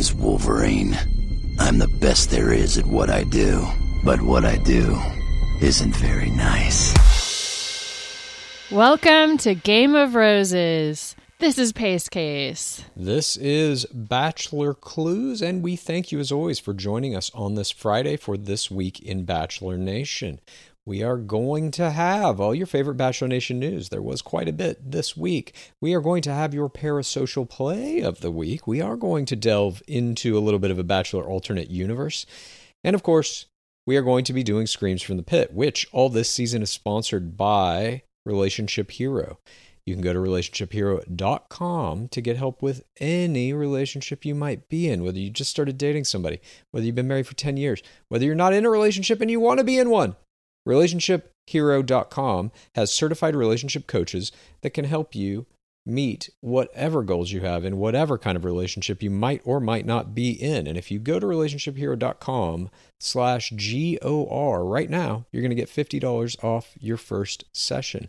is Wolverine. I'm the best there is at what I do. But what I do isn't very nice. Welcome to Game of Roses. This is Pace Case. This is Bachelor Clues, and we thank you as always for joining us on this Friday for This Week in Bachelor Nation. We are going to have all your favorite Bachelor Nation news. There was quite a bit this week. We are going to have your parasocial play of the week. We are going to delve into a little bit of a Bachelor alternate universe. And of course, we are going to be doing Screams from the Pit, which all this season is sponsored by Relationship Hero. You can go to relationshiphero.com to get help with any relationship you might be in, whether you just started dating somebody, whether you've been married for 10 years, whether you're not in a relationship and you want to be in one. Relationshiphero.com has certified relationship coaches that can help you meet whatever goals you have in whatever kind of relationship you might or might not be in. And if you go to relationshiphero.com slash G-O-R right now, you're going to get $50 off your first session.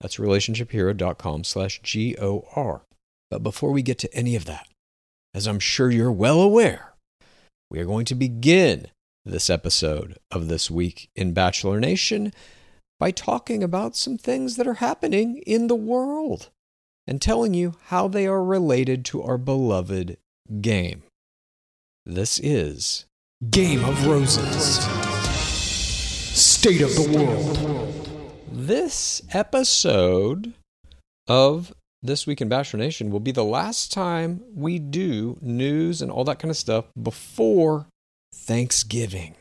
That's relationshiphero.com slash G-O-R. But before we get to any of that, as I'm sure you're well aware, we are going to begin this episode of This Week in Bachelor Nation by talking about some things that are happening in the world and telling you how they are related to our beloved game. This is Game of Roses. State of the World. this episode of This Week in Bachelor Nation will be the last time we do news and all that kind of stuff before Thanksgiving.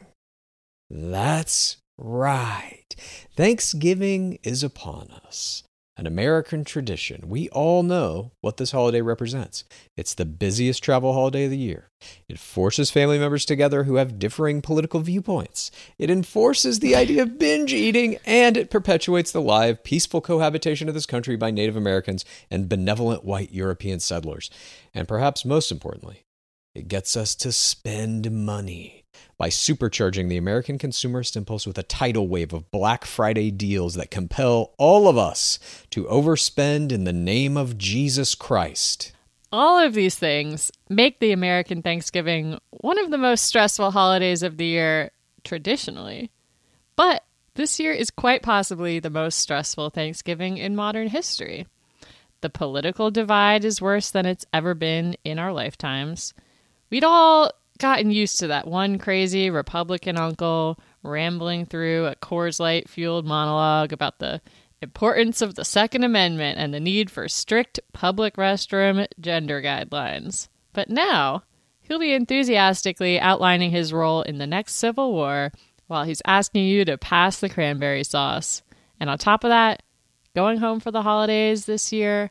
That's right. Thanksgiving is upon us. An American tradition. We all know what this holiday represents. It's the busiest travel holiday of the year. It forces family members together who have differing political viewpoints. It enforces the idea of binge eating, and it perpetuates the live, peaceful cohabitation of this country by Native Americans and benevolent white European settlers. And perhaps most importantly, it gets us to spend money by supercharging the American consumerist impulse with a tidal wave of Black Friday deals that compel all of us to overspend in the name of Jesus Christ. All of these things make the American Thanksgiving one of the most stressful holidays of the year traditionally. But this year is quite possibly the most stressful Thanksgiving in modern history. The political divide is worse than it's ever been in our lifetimes. We'd all gotten used to that one crazy Republican uncle rambling through a Coors Light fueled monologue about the importance of the Second Amendment and the need for strict public restroom gender guidelines. But now, he'll be enthusiastically outlining his role in the next Civil War while he's asking you to pass the cranberry sauce. And on top of that, going home for the holidays this year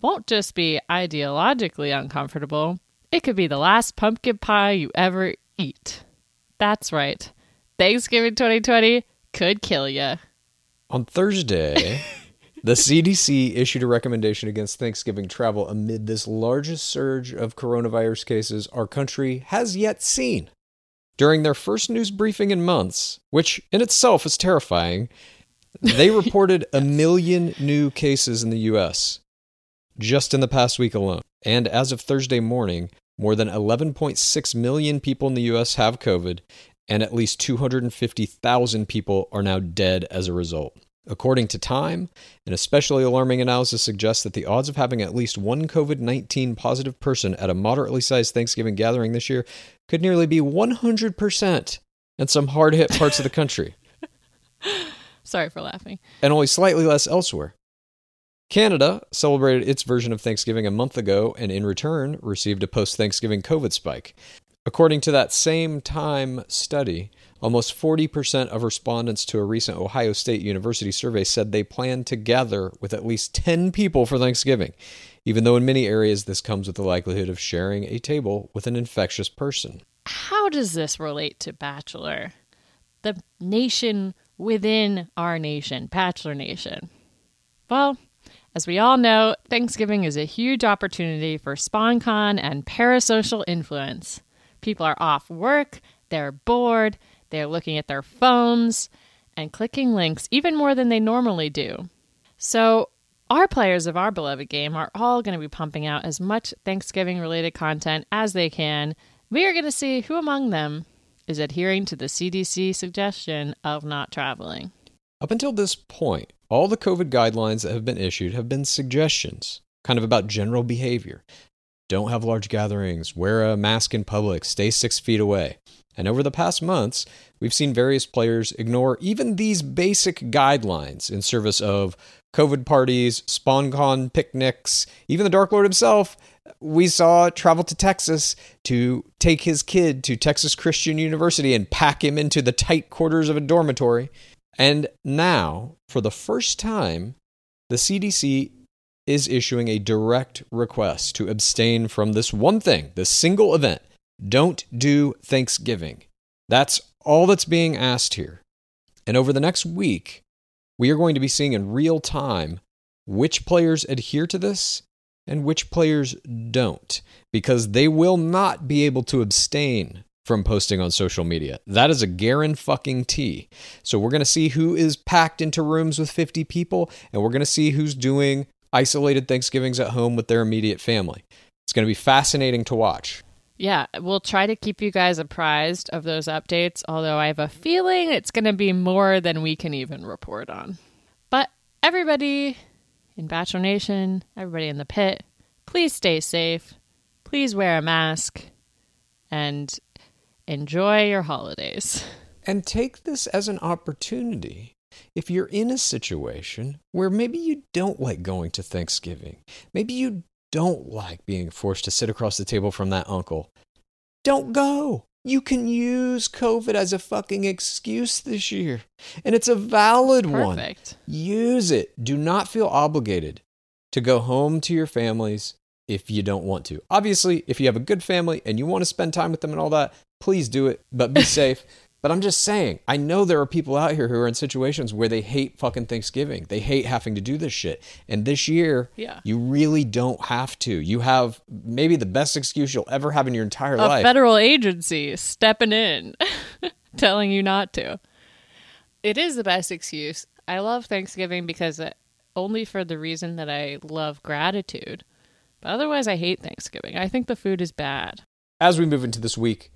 won't just be ideologically uncomfortable, it could be the last pumpkin pie you ever eat. That's right. Thanksgiving 2020 could kill you. On Thursday, the CDC issued a recommendation against Thanksgiving travel amid this largest surge of coronavirus cases our country has yet seen. During their first news briefing in months, which in itself is terrifying, they reported a million new cases in the US just in the past week alone. And as of Thursday morning, more than 11.6 million people in the US have COVID, and at least 250,000 people are now dead as a result. According to Time, an especially alarming analysis suggests that the odds of having at least one COVID 19 positive person at a moderately sized Thanksgiving gathering this year could nearly be 100% in some hard hit parts of the country, Sorry for laughing. and only slightly less elsewhere. Canada celebrated its version of Thanksgiving a month ago and in return received a post Thanksgiving COVID spike. According to that same time study, almost 40% of respondents to a recent Ohio State University survey said they plan to gather with at least 10 people for Thanksgiving, even though in many areas this comes with the likelihood of sharing a table with an infectious person. How does this relate to Bachelor? The nation within our nation, Bachelor Nation. Well, as we all know, Thanksgiving is a huge opportunity for SponCon and parasocial influence. People are off work, they're bored, they're looking at their phones, and clicking links even more than they normally do. So, our players of our beloved game are all going to be pumping out as much Thanksgiving related content as they can. We are going to see who among them is adhering to the CDC suggestion of not traveling. Up until this point, all the COVID guidelines that have been issued have been suggestions, kind of about general behavior. Don't have large gatherings, wear a mask in public, stay six feet away. And over the past months, we've seen various players ignore even these basic guidelines in service of COVID parties, SponCon picnics, even the Dark Lord himself. We saw travel to Texas to take his kid to Texas Christian University and pack him into the tight quarters of a dormitory. And now, for the first time, the CDC is issuing a direct request to abstain from this one thing, this single event. Don't do Thanksgiving. That's all that's being asked here. And over the next week, we are going to be seeing in real time which players adhere to this and which players don't, because they will not be able to abstain from posting on social media. That is a guaranteed fucking T. So we're going to see who is packed into rooms with 50 people, and we're going to see who's doing isolated Thanksgivings at home with their immediate family. It's going to be fascinating to watch. Yeah, we'll try to keep you guys apprised of those updates, although I have a feeling it's going to be more than we can even report on. But everybody in Bachelor Nation, everybody in the pit, please stay safe. Please wear a mask and enjoy your holidays. And take this as an opportunity. If you're in a situation where maybe you don't like going to Thanksgiving, maybe you don't like being forced to sit across the table from that uncle, don't go. You can use COVID as a fucking excuse this year. And it's a valid one. Perfect. Use it. Do not feel obligated to go home to your families if you don't want to. Obviously, if you have a good family and you want to spend time with them and all that, please do it, but be safe. But I'm just saying, I know there are people out here who are in situations where they hate fucking Thanksgiving. They hate having to do this shit. And this year, Yeah. you really don't have to. You have maybe the best excuse you'll ever have in your entire A life. A federal agency stepping in, telling you not to. It is the best excuse. I love Thanksgiving because it, only for the reason that I love gratitude. But otherwise, I hate Thanksgiving. I think the food is bad. as we move into this week,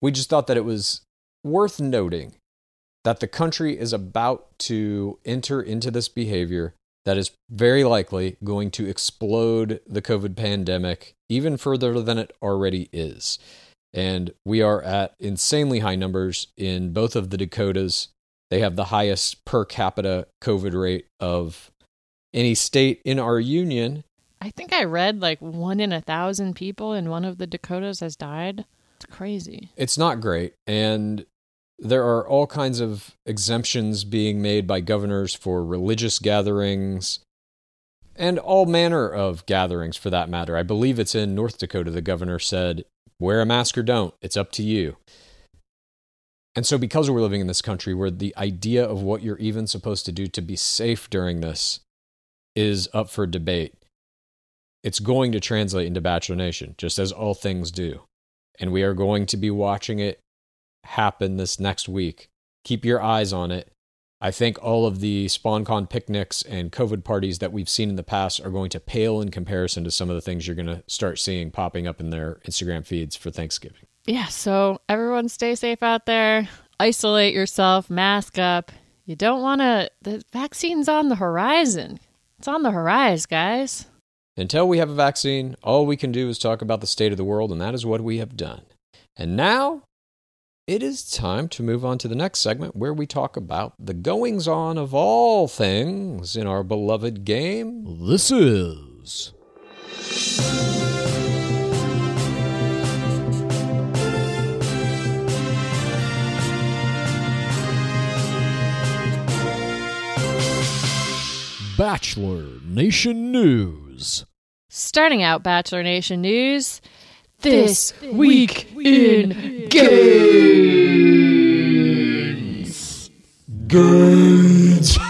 we just thought that it was worth noting that the country is about to enter into this behavior that is very likely going to explode the COVID pandemic even further than it already is. And we are at insanely high numbers in both of the Dakotas. They have the highest per capita COVID rate of any state in our union. I think I read like one in a thousand people in one of the Dakotas has died. It's crazy. it's not great and there are all kinds of exemptions being made by governors for religious gatherings and all manner of gatherings for that matter. I believe it's in North Dakota the governor said, "Wear a mask or don't, it's up to you." And so because we're living in this country where the idea of what you're even supposed to do to be safe during this is up for debate, it's going to translate into Bachelor Nation, just as all things do and we are going to be watching it happen this next week. Keep your eyes on it. I think all of the SponCon picnics and COVID parties that we've seen in the past are going to pale in comparison to some of the things you're going to start seeing popping up in their Instagram feeds for Thanksgiving. Yeah, so everyone stay safe out there. Isolate yourself, mask up. You don't want to. The vaccine's on the horizon. It's on the horizon, guys. Until we have a vaccine, all we can do is talk about the state of the world, and that is what we have done. And now it is time to move on to the next segment where we talk about the goings on of all things in our beloved game. This is. Bachelor Nation News. Starting out Bachelor Nation news. This week in Games. Games.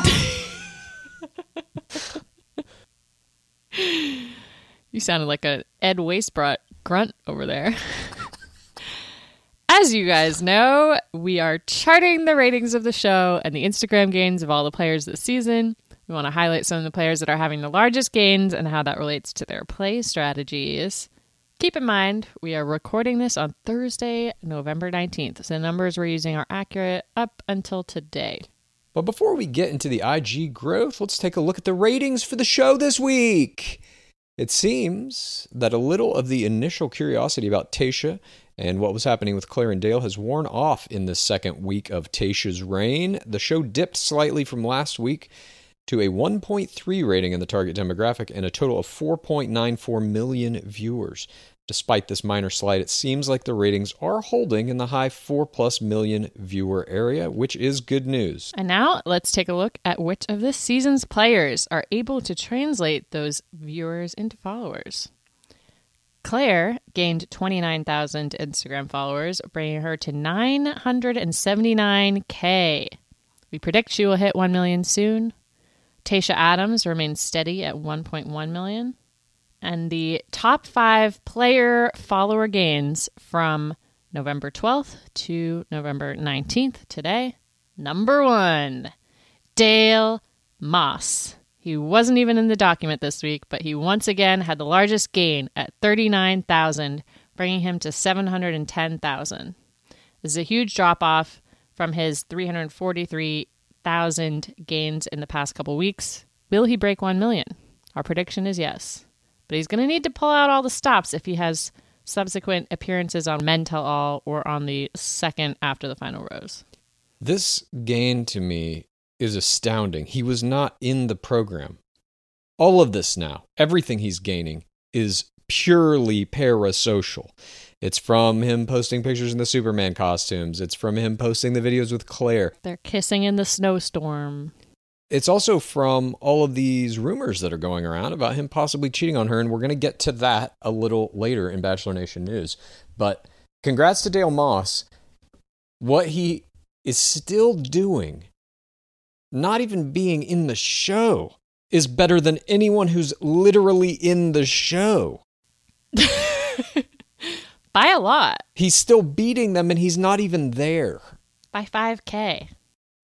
You sounded like a Ed Waisbrot grunt over there. As you guys know, we are charting the ratings of the show and the Instagram gains of all the players this season. We want to highlight some of the players that are having the largest gains and how that relates to their play strategies. Keep in mind, we are recording this on Thursday, November 19th, so the numbers we're using are accurate up until today. But before we get into the IG growth, let's take a look at the ratings for the show this week. It seems that a little of the initial curiosity about Tayshia And what was happening with Claire and Dale has worn off in the second week of Tayshia's reign. The show dipped slightly from last week to a 1.3 rating in the target demographic and a total of 4.94 million viewers. Despite this minor slide, it seems like the ratings are holding in the high 4 plus million viewer area, which is good news. And now let's take a look at which of this season's players are able to translate those viewers into followers. Claire gained 29,000 Instagram followers, bringing her to 979K. We predict she will hit 1 million soon. Tayshia Adams remains steady at 1.1 million. And the top five player follower gains from November 12th to November 19th today. Number one, Dale Moss. He wasn't even in the document this week, but he once again had the largest gain at 39,000, bringing him to 710,000. This is a huge drop off from his 343,000 gains in the past couple weeks. Will he break 1 million? Our prediction is yes. But he's going to need to pull out all the stops if he has subsequent appearances on Men Tell All or on the second after the final rose. This gain to me is astounding. He was not in the program. All of this now, everything he's gaining is purely parasocial. It's from him posting pictures in the Superman costumes. It's from him posting the videos with Claire. They're kissing in the snowstorm. It's also from all of these rumors that are going around about him possibly cheating on her, and we're going to get to that a little later in Bachelor Nation news. But congrats to Dale Moss. What he is still doing, not even being in the show, is better than anyone who's literally in the show. By a lot. He's still beating them, and he's not even there. By 5K.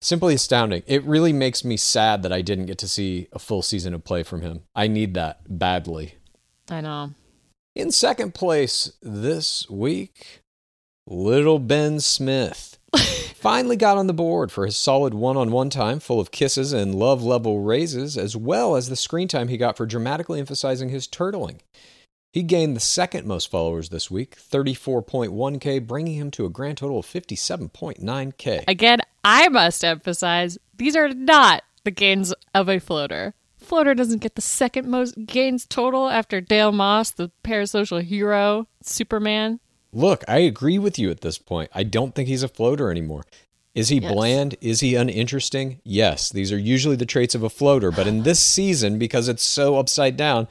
Simply astounding. It really makes me sad that I didn't get to see a full season of play from him. I need that badly. I know. In second place this week, Little Ben Smith finally got on the board for his solid one on one time, full of kisses and love level raises, as well as the screen time he got for dramatically emphasizing his turtling. He gained the second most followers this week, 34.1K, bringing him to a grand total of 57.9K. Again, I must emphasize these are not the gains of a floater. Floater doesn't get the second most gains total after Dale Moss, the parasocial hero, Superman. Look, I agree with you at this point. I don't think he's a floater anymore. Is he Yes. bland? Is he uninteresting? Yes, these are usually the traits of a floater, but in this season, because it's so upside down,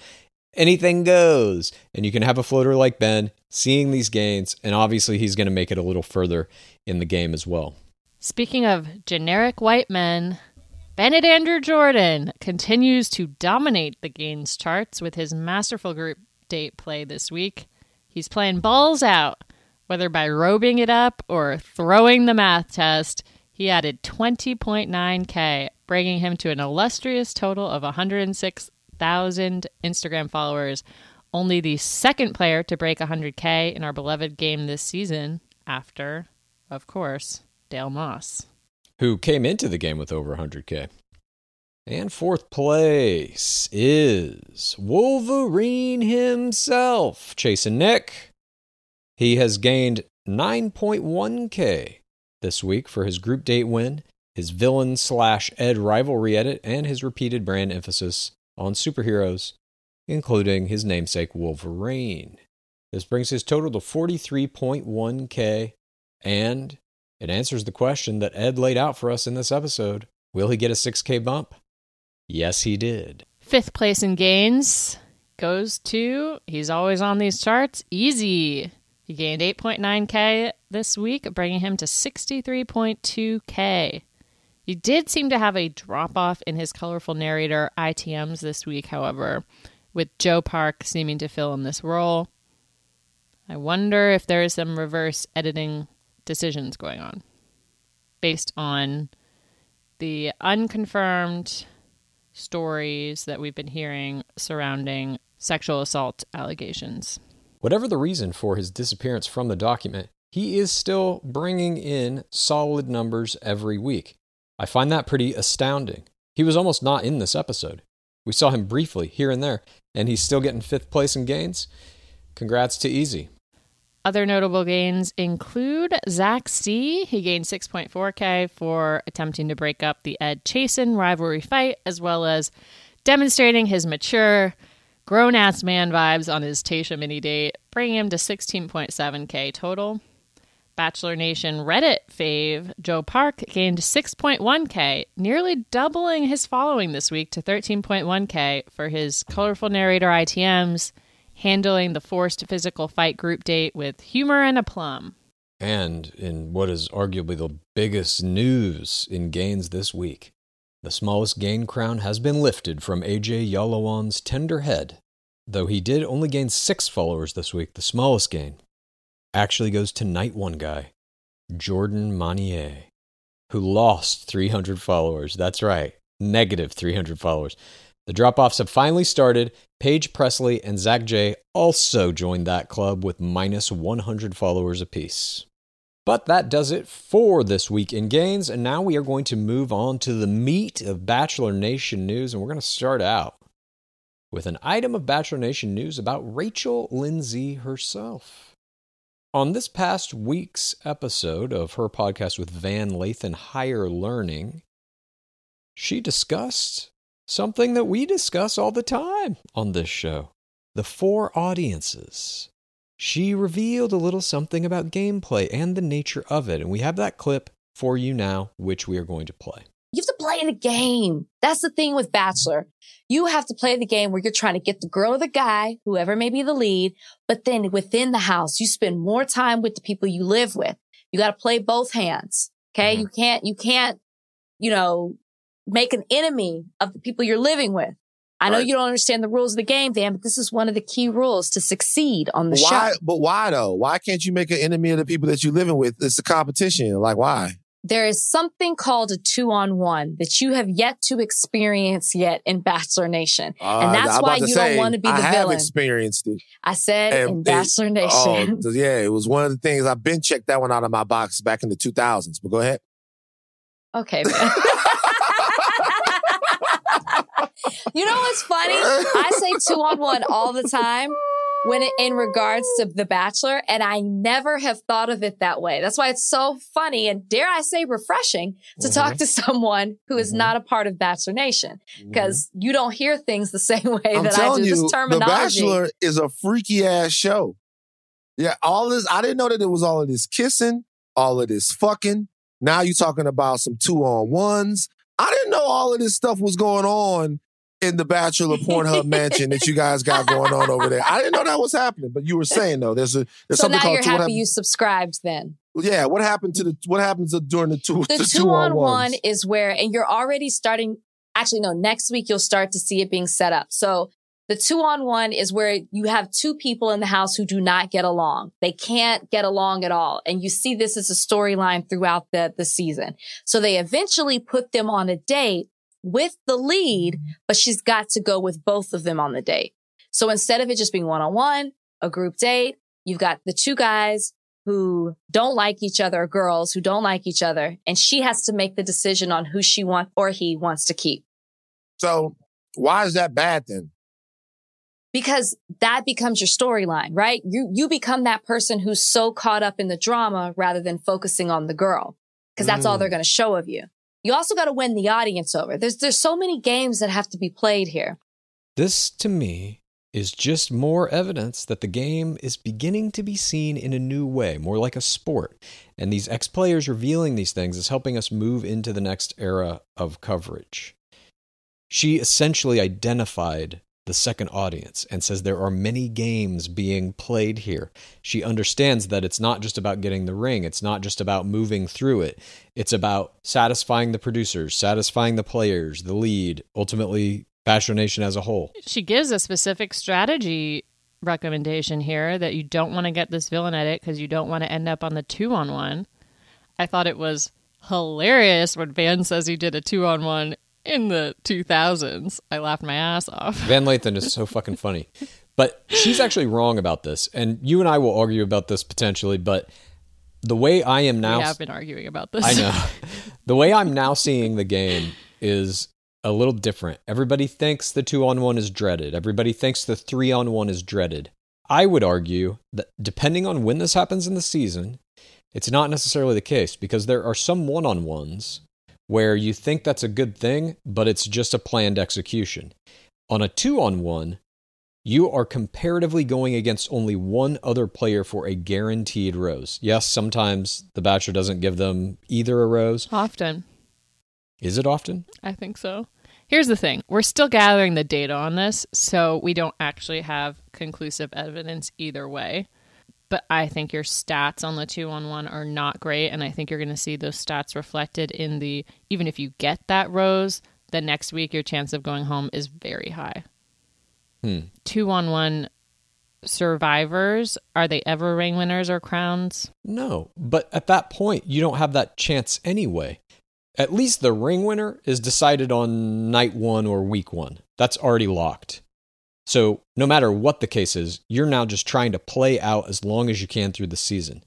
anything goes. And you can have a floater like Ben seeing these gains, and obviously he's going to make it a little further in the game as well. Speaking of generic white men, Bennett Andrew Jordan continues to dominate the gains charts with his masterful group date play this week. He's playing balls out, whether by robing it up or throwing the math test. He added 20.9K, bringing him to an illustrious total of 106,000 Instagram followers. Only the second player to break 100K in our beloved game this season, after, of course, Dale Moss. who came into the game with over 100K. And fourth place is Wolverine himself, Chasen Nick. He has gained 9.1K this week for his group date win, his villain slash Ed rivalry edit, and his repeated brand emphasis on superheroes, including his namesake Wolverine. This brings his total to 43.1K, and it answers the question that Ed laid out for us in this episode. Will he get a 6K bump? Yes, he did. Fifth place in gains goes to, he's always on these charts, Eazy. He gained 8.9K this week, bringing him to 63.2K. He did seem to have a drop off in his colorful narrator ITMs this week, however, with Joe Park seeming to fill in this role. I wonder if there is some reverse editing decisions going on based on the unconfirmed stories that we've been hearing surrounding sexual assault allegations. Whatever the reason for his disappearance from the document, he is still bringing in solid numbers every week. I find that pretty astounding. He was almost not in this episode. We saw him briefly here and there, and he's still getting fifth place in gains. Congrats to Eazy. Other notable gains include Zach C. He gained 6.4K for attempting to break up the Ed Chasen rivalry fight, as well as demonstrating his mature, grown ass man vibes on his Tayshia mini date, bringing him to 16.7K total. Bachelor Nation Reddit fave Joe Park gained 6.1K, nearly doubling his following this week to 13.1K for his colorful narrator ITMs, handling the forced physical fight group date with humor and aplomb. And in what is arguably the biggest news in gains this week, the smallest gain crown has been lifted from AJ Yalawan's tender head. Though he did only gain six followers this week, the smallest gain actually goes to Night One guy, Jordan Manier, who lost 300 followers. That's right, negative 300 followers. The drop offs have finally started. Paige Presley and Zach J also joined that club with minus 100 followers apiece. But that does it for this week in gains, and now we are going to move on to the meat of Bachelor Nation news, and we're going to start out with an item of Bachelor Nation news about Rachel Lindsay herself. On this past week's episode of her podcast with Van Lathan Higher Learning, she discussed something that we discuss all the time on this show the four audiences. She revealed a little something about gameplay and the nature of it, and we have that clip for you now, which we are going to play. You have to play the game. That's the thing with Bachelor. You have to play the game where you're trying to get the girl or the guy, whoever may be the lead. But then within the house, you spend more time with the people you live with. You got to play both hands. Okay. Mhm. You can't, you can't, you know, make an enemy of the people you're living with. I know Right. you don't understand the rules of the game, Dan, but this is one of the key rules to succeed on the why? show. But why though? Why can't you make an enemy of the people that you're living with? It's a competition. Like why? There is something called a two on one that you have yet to experience yet in Bachelor Nation. Uh, And that's why to you don't wanna be the I the have villain. experienced it. I said And in Bachelor Oh, Nation. th- yeah, it was one of the things I've been checked that one out of my box back in the 2000s. But go ahead. Okay, man. you know what's funny? I say two on one all the time when it, in regards to The Bachelor, and I never have thought of it that way. That's why it's so funny and dare I say refreshing to talk to someone who is Mhm. not a part of Bachelor Nation because you don't hear things the same way I'm that I do. you, this The. Bachelor is a freaky ass show. Yeah, all this. I didn't know that it was all of this kissing, all of this fucking. Now you're talking about some two on ones. I didn't know all of this stuff was going on in the Bachelor Pornhub mansion that you guys got going on over there. I didn't know that was happening, but you were saying though, there's a there's so something now called you're what happy happened- you subscribed then. Yeah, what happened to the what happens during the two the, the two on one is where and you're already starting actually no next week you'll start to see it being set up. So the two on one is where you have two people in the house who do not get along. They can't get along at all. And you see this as a storyline throughout the the season. So they eventually put them on a date with the lead but she's got to go with both of them on the date so instead of it just being one on one a group date you've got the two guys who don't like each other, or girls who don't like each other, and she has to make the decision on who she wants or he wants to keep. So why is that bad then? Because that becomes your storyline, right? You you become that person who's so caught up in the drama rather than focusing on the girl. Because that's all Mm. they're gonna show of you. You also gotta win the audience over. There's there's so many games that have to be played here. This, to me, is just more evidence that the game is beginning to be seen in a new way, more like a sport. And these ex players revealing these things is helping us move into the next era of coverage. She essentially identified the second audience and says there are many games being played here. She understands that it's not just about getting the ring, it's not just about moving through it. It's about satisfying the producers, satisfying the players, the lead, ultimately Bachelor Nation as a whole. She gives a specific strategy recommendation here that you don't want to get this villain edit because you don't want to end up on the two on one. I thought it was hilarious when Van says he did a two on one in the 2000s. I laughed my ass off. Van Lathan is so fucking funny. But she's actually wrong about this. And you and I will argue about this potentially, but the way I am now we have been arguing about this. I know. the way I'm now seeing the game is a little different. Everybody thinks the 2 on 1 is dreaded. Everybody thinks the 3 on 1 is dreaded. I would argue that depending on when this happens in the season, it's not necessarily the case because there are some one on ones where you think that's a good thing, but it's just a planned execution. On a two on one, you are comparatively going against only one other player for a guaranteed rose. Yes, sometimes the Bachelor doesn't give them either a rose. Often. Is it often? I think so. Here's the thing we're still gathering the data on this, so we don't actually have conclusive evidence either way. But I think your stats on the two on one are not great. And I think you're going to see those stats reflected in the, even if you get that rose, the next week your chance of going home is very high. Hmm. Two on one survivors, are they ever ring winners or crowns? No, but at that point, you don't have that chance anyway. At least the ring winner is decided on night one or week one. That's already locked. So, no matter what the case is, you're now just trying to play out as long as you can through the season.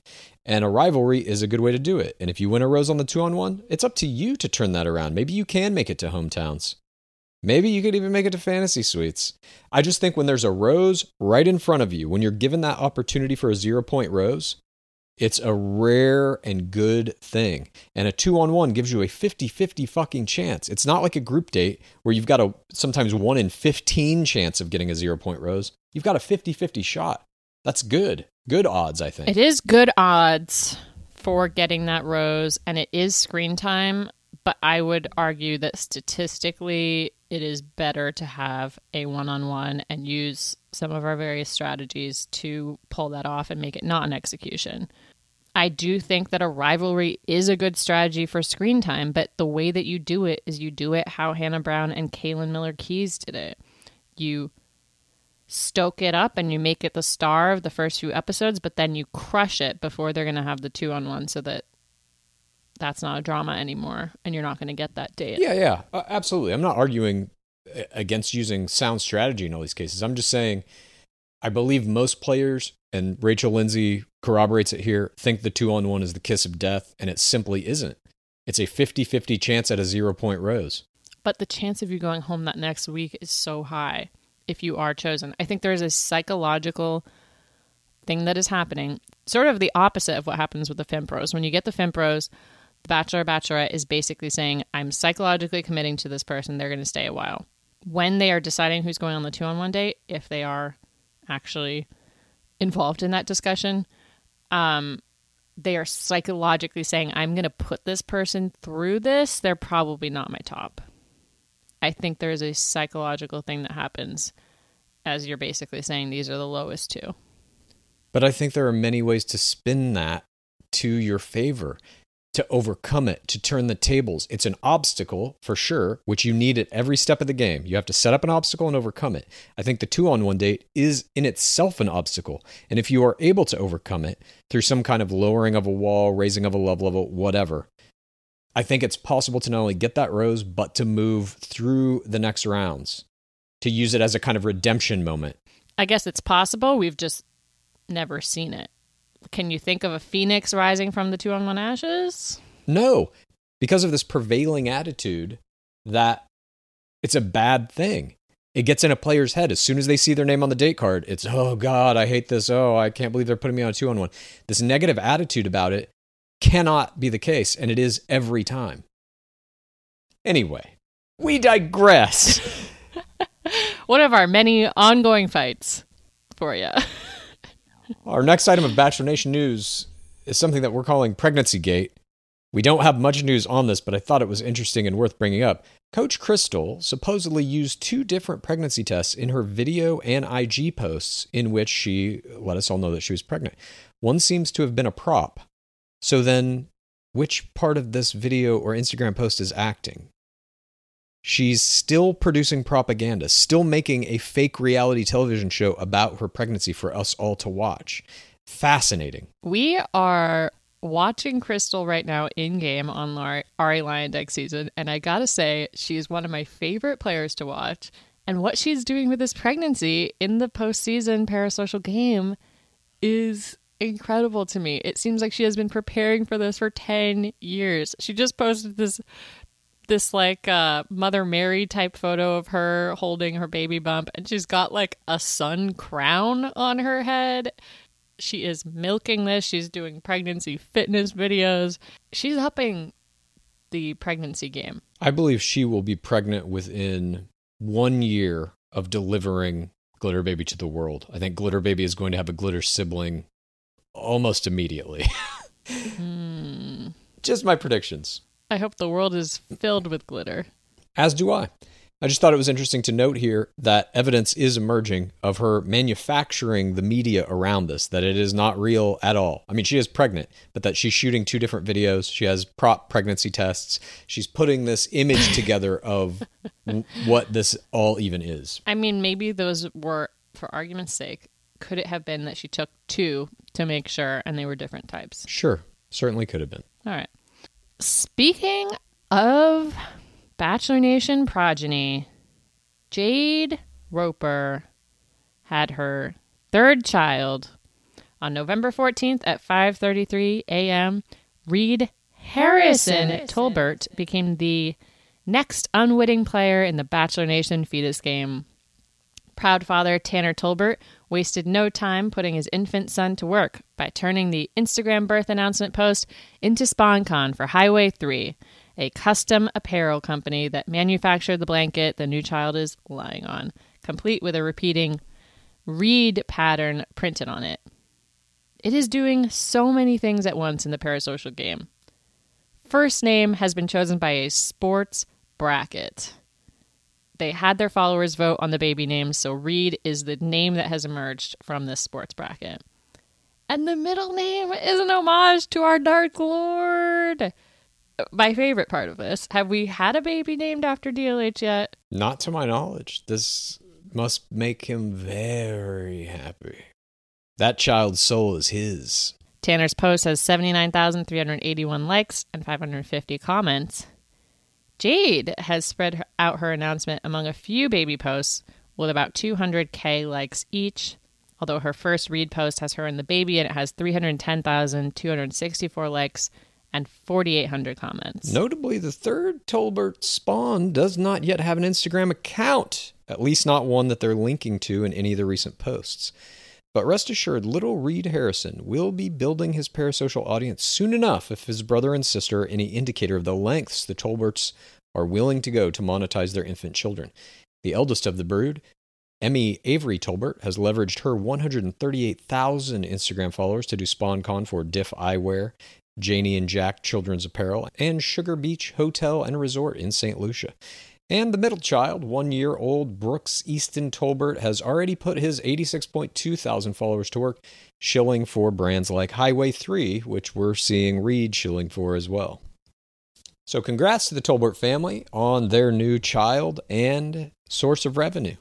And a rivalry is a good way to do it. And if you win a rose on the two on one, it's up to you to turn that around. Maybe you can make it to hometowns. Maybe you could even make it to fantasy suites. I just think when there's a rose right in front of you, when you're given that opportunity for a zero point rose, it's a rare and good thing. And a two on one gives you a 50 50 fucking chance. It's not like a group date where you've got a sometimes one in 15 chance of getting a zero point rose. You've got a 50 50 shot. That's good. Good odds, I think. It is good odds for getting that rose, and it is screen time. But I would argue that statistically, it is better to have a one on one and use some of our various strategies to pull that off and make it not an execution. I do think that a rivalry is a good strategy for screen time, but the way that you do it is you do it how Hannah Brown and Caelynn Miller Keyes did it. You stoke it up and you make it the star of the first few episodes, but then you crush it before they're going to have the two on one so that that's not a drama anymore and you're not going to get that date. Yeah, yeah, uh, absolutely. I'm not arguing against using sound strategy in all these cases. I'm just saying I believe most players, and Rachel Lindsay corroborates it here, think the two on one is the kiss of death, and it simply isn't. It's a 50 50 chance at a zero point rose. But the chance of you going home that next week is so high if you are chosen. I think there is a psychological thing that is happening, sort of the opposite of what happens with the FemPros. When you get the FemPros, the Bachelor or Bachelorette is basically saying, I'm psychologically committing to this person, they're going to stay a while. When they are deciding who's going on the two on one date, if they are actually involved in that discussion, um, they are psychologically saying, I'm going to put this person through this, they're probably not my top. I think there's a psychological thing that happens as you're basically saying these are the lowest two. But I think there are many ways to spin that to your favor, to overcome it, to turn the tables. It's an obstacle for sure, which you need at every step of the game. You have to set up an obstacle and overcome it. I think the two on one date is in itself an obstacle. And if you are able to overcome it through some kind of lowering of a wall, raising of a love level, whatever, I think it's possible to not only get that rose, but to move through the next rounds, to use it as a kind of redemption moment. I guess it's possible. We've just never seen it. Can you think of a phoenix rising from the two on one ashes? No, because of this prevailing attitude that it's a bad thing. It gets in a player's head. As soon as they see their name on the date card, it's, oh God, I hate this. Oh, I can't believe they're putting me on a two on one. This negative attitude about it cannot be the case, and it is every time. Anyway, we digress. One of our many ongoing fights for you. Our next item of Bachelor Nation news is something that we're calling Pregnancy Gate. We don't have much news on this, but I thought it was interesting and worth bringing up. Coach Crystal supposedly used two different pregnancy tests in her video and IG posts in which she let us all know that she was pregnant. One seems to have been a prop. So then, which part of this video or Instagram post is acting? She's still producing propaganda, still making a fake reality television show about her pregnancy for us all to watch. Fascinating. We are watching Crystal right now in game on Arie Luyendyk season, and I gotta say, she's one of my favorite players to watch. And what she's doing with this pregnancy in the postseason parasocial game is incredible to me. It seems like she has been preparing for this for 10 years. She just posted this this like uh, Mother Mary type photo of her holding her baby bump, and she's got like a sun crown on her head. She is milking this. She's doing pregnancy fitness videos. She's upping the pregnancy game. I believe she will be pregnant within one year of delivering Glitter Baby to the world. I think Glitter Baby is going to have a glitter sibling almost immediately. Hmm. Just my predictions. I hope the world is filled with glitter. As do I. I just thought it was interesting to note here that evidence is emerging of her manufacturing the media around this, that it is not real at all. I mean, she is pregnant, but that she's shooting two different videos. She has prop pregnancy tests. She's putting this image together of w- what this all even is. I mean, maybe those were, for argument's sake, could it have been that she took two to make sure and they were different types? Sure, certainly could have been. All right. Speaking of Bachelor Nation progeny, Jade Roper had her third child on November 14th at 5:33 a.m. Reed Harrison, Tolbert became the next unwitting player in the Bachelor Nation fetus game. Proud father Tanner Tolbert wasted no time putting his infant son to work by turning the Instagram birth announcement post into SponCon for Highway 3, a custom apparel company that manufactured the blanket the new child is lying on, complete with a repeating Reed pattern printed on it. It is doing so many things at once in the parasocial game. First name has been chosen by a sports bracket they had their followers vote on the baby names, so Reed is the name that has emerged from this sports bracket. And the middle name is an homage to our Dark Lord. My favorite part of this have we had a baby named after DLH yet? Not to my knowledge. This must make him very happy. That child's soul is his. Tanner's post has 79,381 likes and 550 comments. Jade has spread out her announcement among a few baby posts with about 200k likes each. Although her first Reed post has her and the baby and it has 310,264 likes and 4,800 comments. Notably, the third Tolbert spawn does not yet have an Instagram account, at least not one that they're linking to in any of the recent posts. But rest assured, little Reed Harrison will be building his parasocial audience soon enough if his brother and sister are any indicator of the lengths the Tolberts are willing to go to monetize their infant children. The eldest of the brood, Emmy Avery Tolbert, has leveraged her 138,000 Instagram followers to do SponCon for Diff Eyewear, Janie and Jack Children's Apparel, and Sugar Beach Hotel and Resort in St. Lucia. And the middle child, one year old Brooks Easton Tolbert, has already put his 86.2 thousand followers to work, shilling for brands like Highway 3, which we're seeing Reed shilling for as well. So, congrats to the Tolbert family on their new child and source of revenue.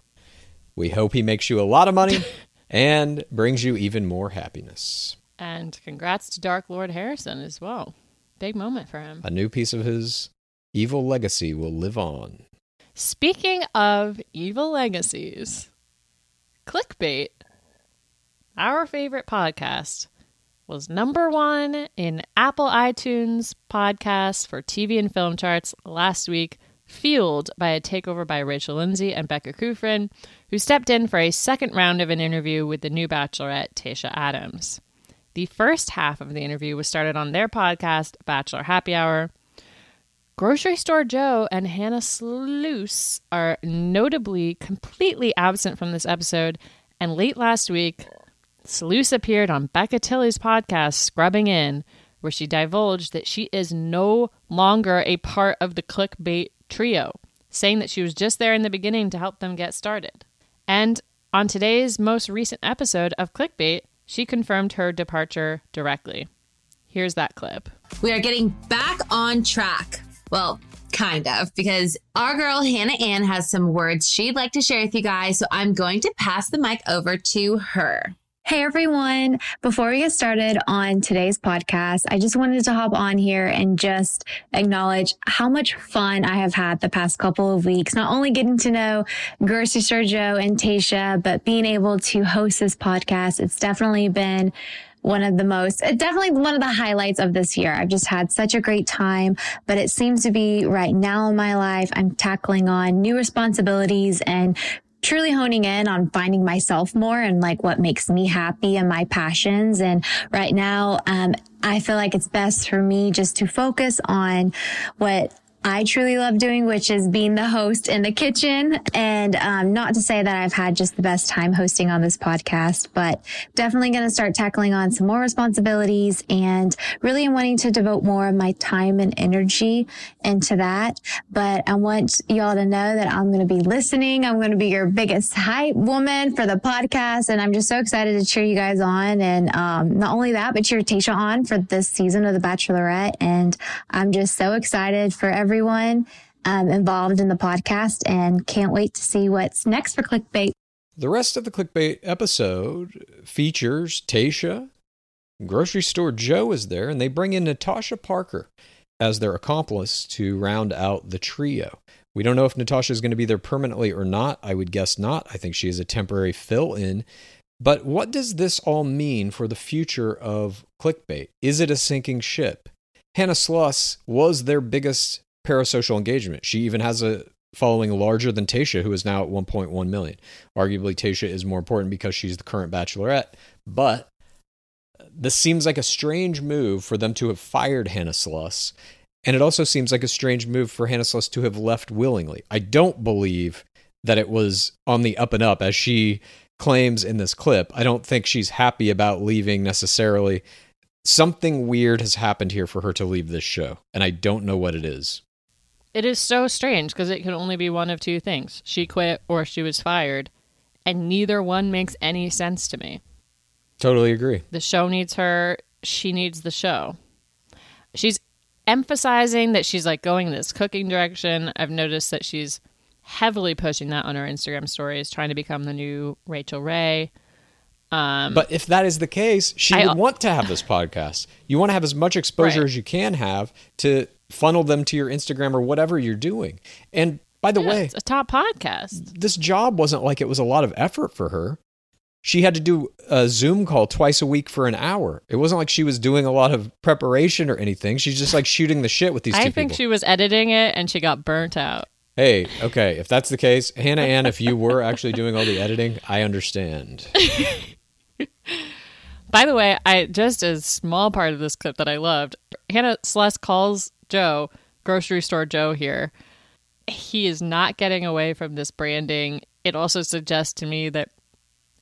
We hope he makes you a lot of money and brings you even more happiness. And congrats to Dark Lord Harrison as well. Big moment for him. A new piece of his evil legacy will live on. Speaking of evil legacies, Clickbait, our favorite podcast, was number one in Apple iTunes podcasts for TV and film charts last week, fueled by a takeover by Rachel Lindsay and Becca Kufrin, who stepped in for a second round of an interview with the new bachelorette, Tayshia Adams. The first half of the interview was started on their podcast, Bachelor Happy Hour. Grocery Store Joe and Hannah Sluss are notably completely absent from this episode, and late last week, Sluice appeared on Becca Tilley's podcast, Scrubbing In, where she divulged that she is no longer a part of the clickbait trio, saying that she was just there in the beginning to help them get started. And on today's most recent episode of Clickbait, she confirmed her departure directly. Here's that clip. We are getting back on track. Well, kind of, because our girl Hannah Ann has some words she'd like to share with you guys. So I'm going to pass the mic over to her. Hey everyone. Before we get started on today's podcast, I just wanted to hop on here and just acknowledge how much fun I have had the past couple of weeks. Not only getting to know Store Joe and Tayshia, but being able to host this podcast. It's definitely been one of the most, definitely one of the highlights of this year. I've just had such a great time, but it seems to be right now in my life, I'm tackling on new responsibilities and truly honing in on finding myself more and like what makes me happy and my passions. And right now, um, I feel like it's best for me just to focus on what I truly love doing, which is being the host in the kitchen. And um, not to say that I've had just the best time hosting on this podcast, but definitely going to start tackling on some more responsibilities and really wanting to devote more of my time and energy into that. But I want y'all to know that I'm going to be listening. I'm going to be your biggest hype woman for the podcast. And I'm just so excited to cheer you guys on. And um, not only that, but cheer Tayshia on for this season of The Bachelorette. And I'm just so excited for every everyone um, involved in the podcast and can't wait to see what's next for Clickbait. The rest of the Clickbait episode features Tayshia, Grocery Store Joe is there, and they bring in Natasha Parker as their accomplice to round out the trio. We don't know if Natasha is going to be there permanently or not. I would guess not. I think she is a temporary fill in. But what does this all mean for the future of clickbait? Is it a sinking ship? Hannah Sluss was their biggest parasocial engagement. She even has a following larger than Tayshia, who is now at 1.1 million. Arguably, Tayshia is more important because she's the current bachelorette, but this seems like a strange move for them to have fired Hannah Sluss. And it also seems like a strange move for Hannah Sluss to have left willingly. I don't believe that it was on the up and up, as she claims in this clip. I don't think she's happy about leaving necessarily. Something weird has happened here for her to leave this show, and I don't know what it is. It is so strange because it can only be one of two things she quit or she was fired, and neither one makes any sense to me. Totally agree. The show needs her, she needs the show. She's emphasizing that she's like going this cooking direction. I've noticed that she's heavily pushing that on her Instagram stories, trying to become the new Rachael Ray. Um, but if that is the case, she I- would want to have this podcast. You want to have as much exposure Right. as you can have to funnel them to your Instagram or whatever you're doing. And by the yeah, way, it's a top podcast. this job wasn't like it was a lot of effort for her. She had to do a Zoom call twice a week for an hour. It wasn't like she was doing a lot of preparation or anything. She's just like shooting the shit with these two I think people. she was editing it and she got burnt out. hey, okay, if that's the case, Hannah Ann, if you were actually doing all the editing, I understand. By the way, I just a small part of this clip that I loved. Hannah Sluss calls Joe, grocery store Joe here. He is not getting away from this branding. It also suggests to me that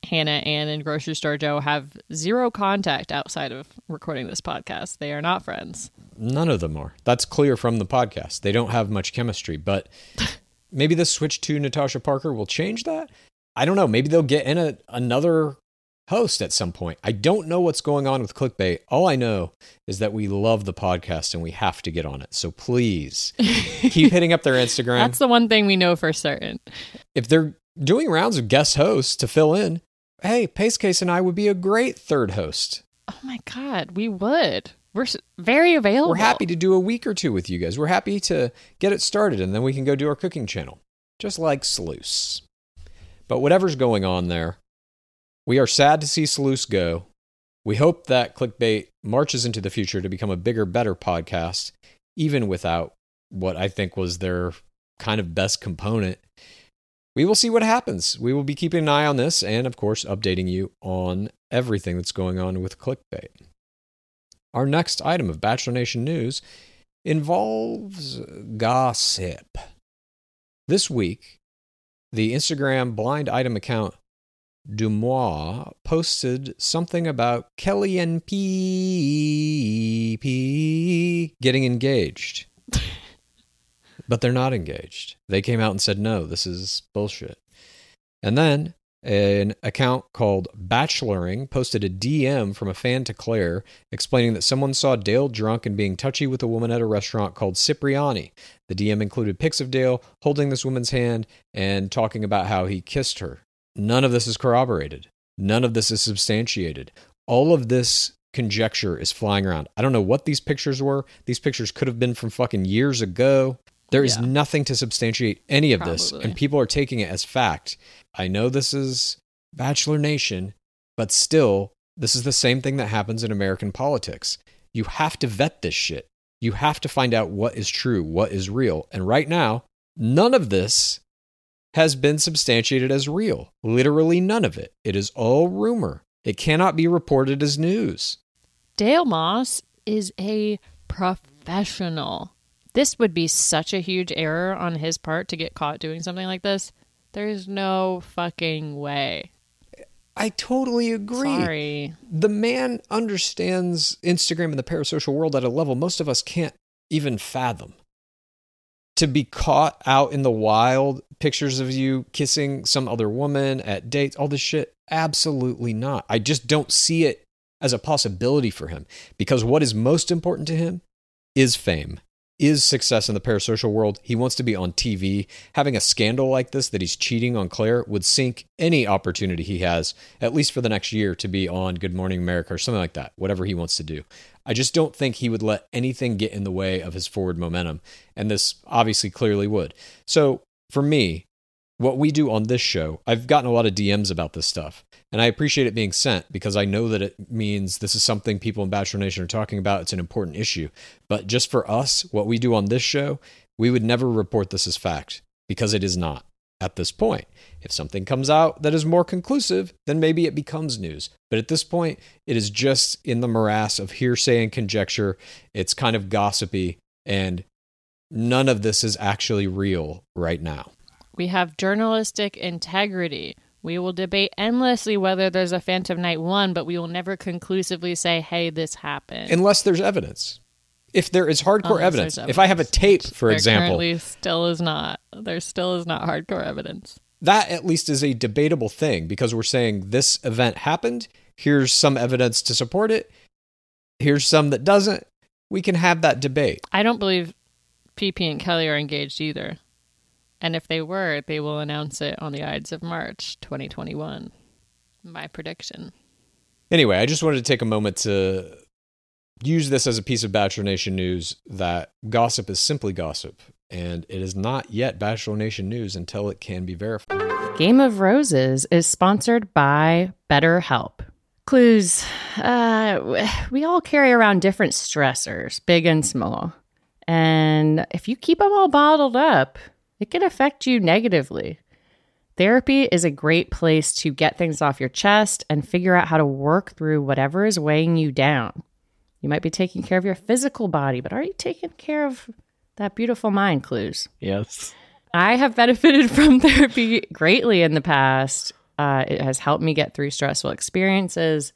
Hannah Ann and grocery store Joe have zero contact outside of recording this podcast. They are not friends. None of them are. That's clear from the podcast. They don't have much chemistry, but maybe the switch to Natasha Parker will change that. I don't know. Maybe they'll get in a, another host at some point. I don't know what's going on with clickbait. All I know is that we love the podcast and we have to get on it. So please keep hitting up their Instagram. That's the one thing we know for certain. if they're doing rounds of guest hosts to fill in, hey, Pace Case and I would be a great third host. Oh my god, we would. We're very available. We're happy to do a week or two with you guys. We're happy to get it started and then we can go do our cooking channel, just like Sluss. But whatever's going on there, we are sad to see Sluss go. We hope that Clickbait marches into the future to become a bigger, better podcast, even without what I think was their kind of best component. We will see what happens. We will be keeping an eye on this and, of course, updating you on everything that's going on with Clickbait. Our next item of Bachelor Nation news involves gossip. This week, the Instagram blind item account Deuxmoi posted something about Kelly and P P getting engaged. but they're not engaged. They came out and said, no, this is bullshit. And then an account called Bacheloring posted a DM from a fan to Claire explaining that someone saw Dale drunk and being touchy with a woman at a restaurant called Cipriani. The DM included pics of Dale holding this woman's hand and talking about how he kissed her. None of this is corroborated. None of this is substantiated. All of this conjecture is flying around. I don't know what these pictures were. These pictures could have been from fucking years ago. There is Yeah. nothing to substantiate any of this, and people are taking it as fact. I know this is Bachelor Nation, but still, This is the same thing that happens in American politics. You have to vet this shit. You have to find out what is true, what is real. And right now, none of this has been substantiated as real. Literally none of it. It is all rumor. It cannot be reported as news. Dale Moss is a professional. This would be such a huge error on his part to get caught doing something like this. There's no fucking way. I totally agree. Sorry. The man understands Instagram and the parasocial world at a level most of us can't even fathom. To be caught out in the wild, pictures of you kissing some other woman at dates, all this shit, absolutely not. I just don't see it as a possibility for him because what is most important to him is fame is success in the parasocial world. He wants to be on TV. Having a scandal like this that he's cheating on Claire would sink any opportunity he has, at least for the next year, to be on Good Morning America or something like that, whatever he wants to do. I just don't think he would let anything get in the way of his forward momentum. And this obviously clearly would. So for me, what we do on this show, I've gotten a lot of DMs about this stuff. And I appreciate it being sent because I know that it means this is something people in Bachelor Nation are talking about. It's an important issue. But just for us, what we do on this show, we would never report this as fact because it is not at this point. If something comes out that is more conclusive, then maybe it becomes news. But at this point, it is just in the morass of hearsay and conjecture. It's kind of gossipy, and none of this is actually real right now. We have journalistic integrity. We will debate endlessly whether there's a Phantom Night 1, but we will never conclusively say, hey, this happened. Unless there's evidence. If there is hardcore evidence, there's if I have a tape, for there example, currently still is not. There still is not hardcore evidence. that at least is a debatable thing because we're saying this event happened. Here's some evidence to support it. Here's some that doesn't. We can have that debate. I don't believe PP and Kelly are engaged either. And if they were, they will announce it on the Ides of March 2021. My prediction. Anyway, I just wanted to take a moment to use this as a piece of Bachelor Nation news that gossip is simply gossip, and it is not yet Bachelor Nation news until it can be verified. Game of Roses is sponsored by BetterHelp. Clues. Uh, we all carry around different stressors, big and small. And if you keep them all bottled up, it can affect you negatively. Therapy is a great place to get things off your chest and figure out how to work through whatever is weighing you down. You might be taking care of your physical body, but are you taking care of that beautiful mind, Clues? Yes. I have benefited from therapy greatly in the past. Uh, it has helped me get through stressful experiences,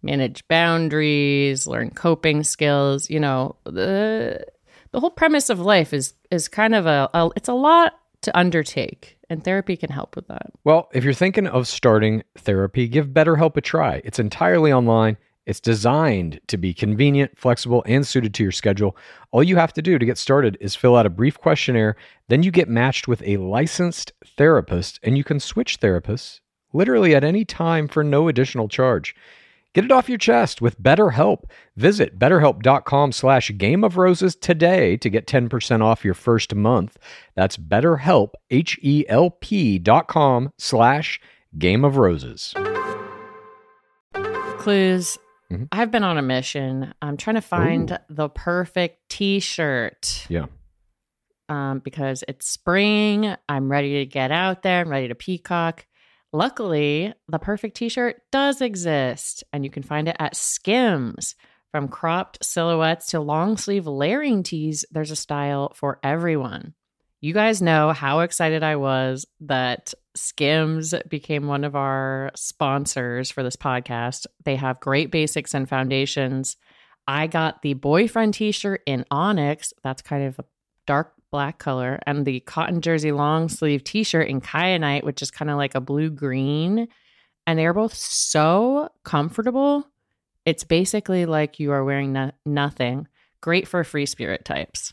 manage boundaries, learn coping skills. You know, the the whole premise of life is is kind of a, a it's a lot to undertake, and therapy can help with that. Well, if you're thinking of starting therapy, give BetterHelp a try. It's entirely online. It's designed to be convenient, flexible, and suited to your schedule. All you have to do to get started is fill out a brief questionnaire. Then you get matched with a licensed therapist, and you can switch therapists literally at any time for no additional charge. Get it off your chest with BetterHelp. Visit betterhelp.com slash game of roses today to get 10% off your first month. That's betterhelp, H-E-L-P dot com slash game of roses. Clues. Mhm. I've been on a mission. I'm trying to find the perfect T-shirt. Yeah. um, because it's spring. I'm ready to get out there. I'm ready to peacock. Luckily, the perfect t shirt does exist, and you can find it at Skims. From cropped silhouettes to long sleeve layering tees, there's a style for everyone. You guys know how excited I was that Skims became one of our sponsors for this podcast. They have great basics and foundations. I got the boyfriend t shirt in Onyx. That's kind of a dark black color, and the cotton jersey long sleeve t shirt in Kyanite, which is kind of like a blue green. And they're both so comfortable. It's basically like you are wearing no- nothing. Great for free spirit types.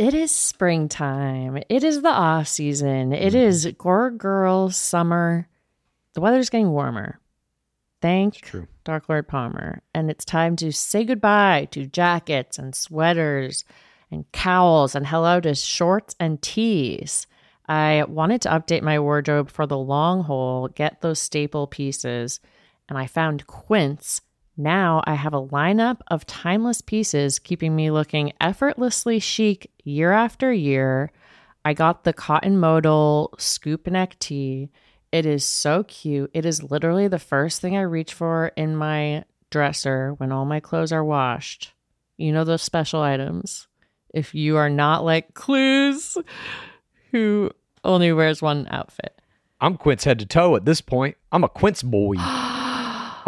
It is springtime. It is the off season. It mm-hmm. is Gore Girl summer. The weather's getting warmer. Thank. Dark Lord Palmer. And it's time to say goodbye to jackets and sweaters and cowls and hello to shorts and tees. I wanted to update my wardrobe for the long haul, get those staple pieces, and I found Quince. Now I have a lineup of timeless pieces keeping me looking effortlessly chic year after year. I got the cotton modal scoop neck tee. It is so cute. It is literally the first thing I reach for in my dresser when all my clothes are washed. You know those special items. If you are not like Clues, who only wears one outfit. I'm Quince head to toe at this point. I'm a Quince boy.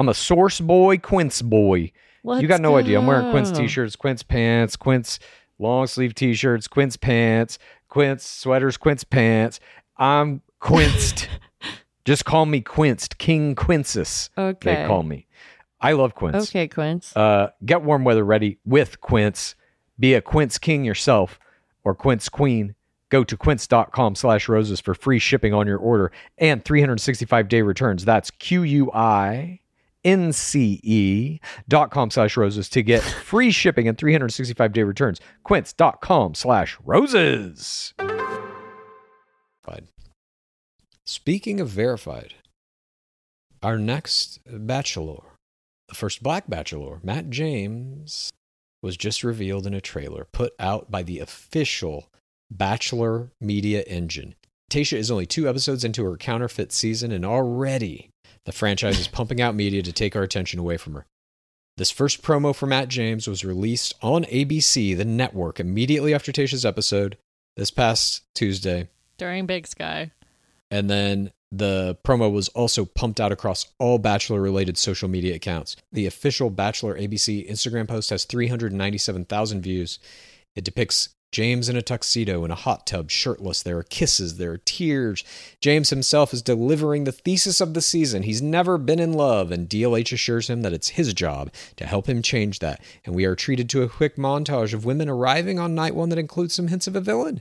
I'm a source boy, Quince boy. you Let's got no idea. I'm wearing Quince t-shirts, Quince pants, Quince long sleeve t-shirts, Quince pants, Quince sweaters, Quince pants. I'm quinced. Just call me quinced. King Quinces. Okay. They call me. I love Quince. Okay, Quince. Uh, get warm weather ready with Quince. Be a Quince king yourself or Quince queen. Go to quince.com slash roses for free shipping on your order and 365 day returns. That's Q U I N C E dot com slash roses to get free shipping and 365 day returns. Quince.com slash roses. Speaking of verified, our next bachelor, the first black bachelor, Matt James, was just revealed in a trailer put out by the official Bachelor media engine. Tayshia is only two episodes into her counterfeit season, and already the franchise is pumping out media to take our attention away from her. This first promo for Matt James was released on ABC, the network, immediately after Tayshia's episode this past Tuesday. During Big Sky. And then the promo was also pumped out across all Bachelor related social media accounts. The official Bachelor ABC Instagram post has 397,000 views. It depicts James in a tuxedo in a hot tub, shirtless. There are kisses, there are tears. James himself is delivering the thesis of the season. He's never been in love, and DLH assures him that it's his job to help him change that. And we are treated to a quick montage of women arriving on night one that includes some hints of a villain.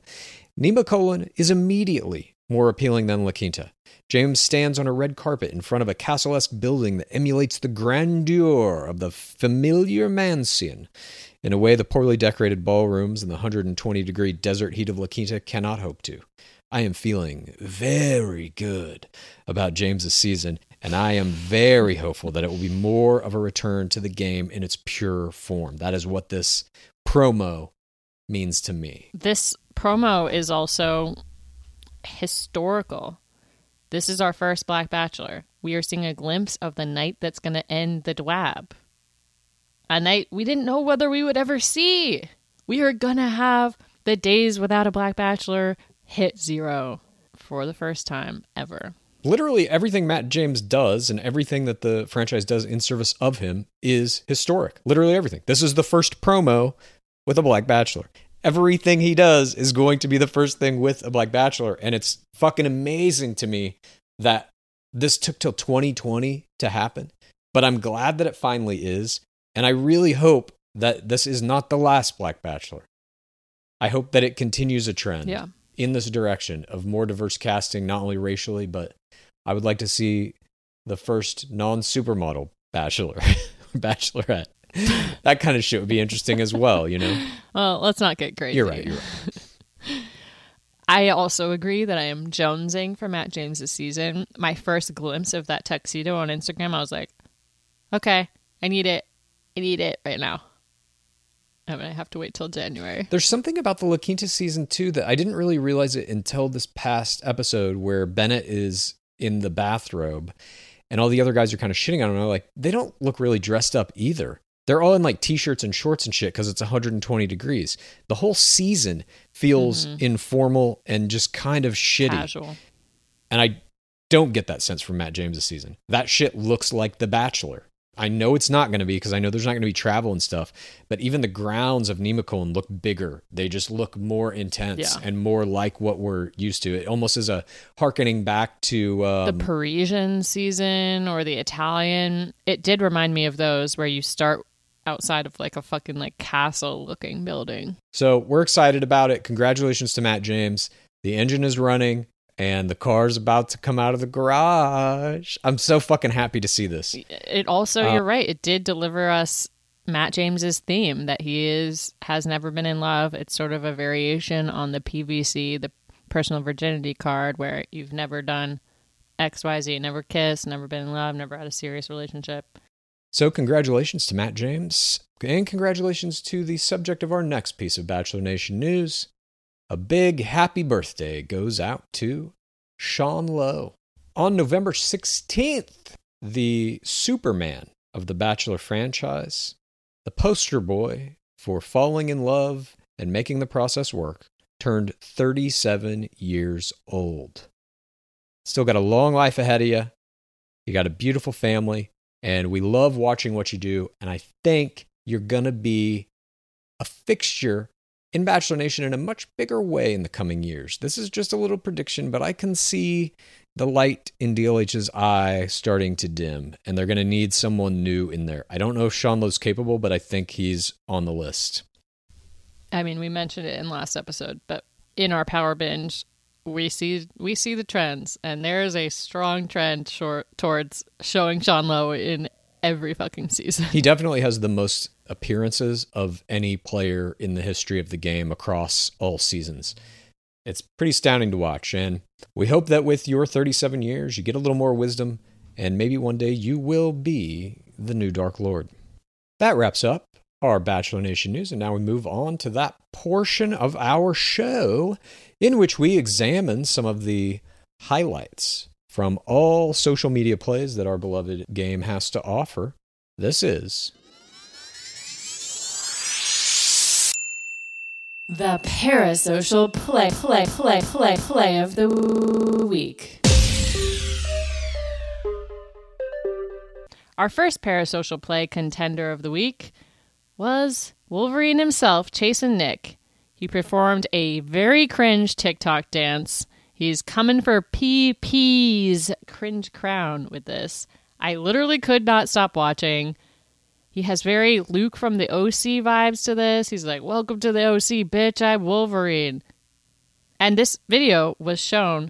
Nemacolin is immediately more appealing than La Quinta. James stands on a red carpet in front of a castle esque building that emulates the grandeur of the familiar mansion in a way the poorly decorated ballrooms in the 120 degree desert heat of La Quinta cannot hope to. I am feeling very good about James's season, and I am very hopeful that it will be more of a return to the game in its pure form. That is what this promo means to me. This promo is also historical. This is our first Black Bachelor. We are seeing a glimpse of the night that's going to end the DWAB. A night we didn't know whether we would ever see. We are to have the days without a Black Bachelor hit zero for the first time ever. Literally everything Matt James does and everything that the franchise does in service of him is historic. Literally everything. This is the first promo with a Black Bachelor. Everything he does is going to be the first thing with a Black Bachelor. And it's fucking amazing to me that this took till 2020 to happen. But I'm glad that it finally is. And I really hope that this is not the last Black Bachelor. I hope that it continues a trend Yeah. in this direction of more diverse casting, not only racially, but I would like to see the first non supermodel bachelor, bachelorette. that kind of shit would be interesting as well, you know? Well, let's not get crazy. You're right, you're right. I also agree that I am jonesing for Matt James's season. My first glimpse of that tuxedo on Instagram, I was like, okay, I need it. I need it right now. I'm going to have to wait till January. There's something about the La Quinta season too that I didn't really realize it until this past episode where Bennett is in the bathrobe and all the other guys are kind of shitting on him. I'm like, they don't look really dressed up either. They're all in like t-shirts and shorts and shit because it's 120 degrees. The whole season feels mm-hmm. informal and just kind of shitty. Casual. And I don't get that sense from Matt James this season. That shit looks like The Bachelor. I know it's not going to be because I know there's not going to be travel and stuff. But even the grounds of Nemacolin look bigger. They just look more intense Yeah. and more like what we're used to. It almost is a harkening back to um, the Parisian season or the Italian. It did remind me of those where you start outside of like a fucking like castle looking building. So we're excited about it. Congratulations to Matt James. The engine is running and the car's about to come out of the garage. I'm so fucking happy to see this. It also, Uh, you're right, it did deliver us Matt James's theme that he is has never been in love. It's sort of a variation on the PVC, the personal virginity card where you've never done XYZ, never kissed, never been in love, never had a serious relationship. So congratulations to Matt James and congratulations to the subject of our next piece of Bachelor Nation news. A big happy birthday goes out to Sean Lowe. On November 16th, the Superman of the Bachelor franchise, the poster boy for falling in love and making the process work, turned 37 years old. Still got a long life ahead of you. You got a beautiful family, and we love watching what you do. And I think you're going to be a fixture in Bachelor Nation in a much bigger way in the coming years. This is just a little prediction, but I can see the light in DLH's eye starting to dim, and they're going to need someone new in there. I don't know if Sean Lowe's capable, but I think he's on the list. I mean, we mentioned it in last episode, but in our power binge, we see we see the trends, and there is a strong trend short, towards showing Sean Lowe in every fucking season. He definitely has the most appearances of any player in the history of the game across all seasons. It's pretty astounding to watch, and we hope that with your 37 years, you get a little more wisdom, and maybe one day you will be the new Dark Lord. That wraps up our Bachelor Nation news, and now we move on to that portion of our show in which we examine some of the highlights from all social media plays that our beloved game has to offer. This is The parasocial play, play, play, play, play of the week. Our first parasocial play contender of the week was Wolverine himself, Chasen Nick. He performed a very cringe TikTok dance. He's coming for PP's cringe crown with this. I literally could not stop watching. He has very Luke from the OC vibes to this. He's like, Welcome to the OC, bitch, I'm Wolverine. And this video was shown.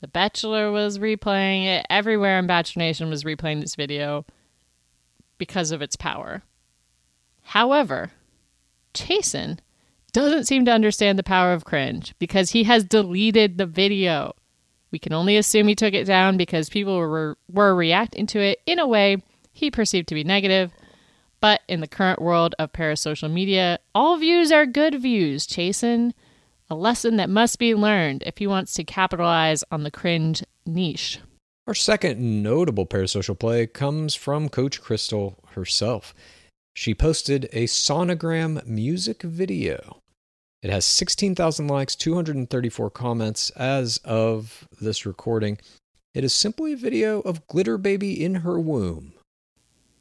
The Bachelor was replaying it. Everywhere in Bachelor Nation was replaying this video because of its power. However, Chasen doesn't seem to understand the power of cringe because he has deleted the video. We can only assume he took it down because people were, were reacting to it in a way he perceived to be negative. But in the current world of parasocial media, all views are good views. Chasen, a lesson that must be learned if he wants to capitalize on the cringe niche. Our second notable parasocial play comes from Coach Crystal herself. She posted a sonogram music video. It has 16,000 likes, 234 comments as of this recording. It is simply a video of Glitter Baby in her womb,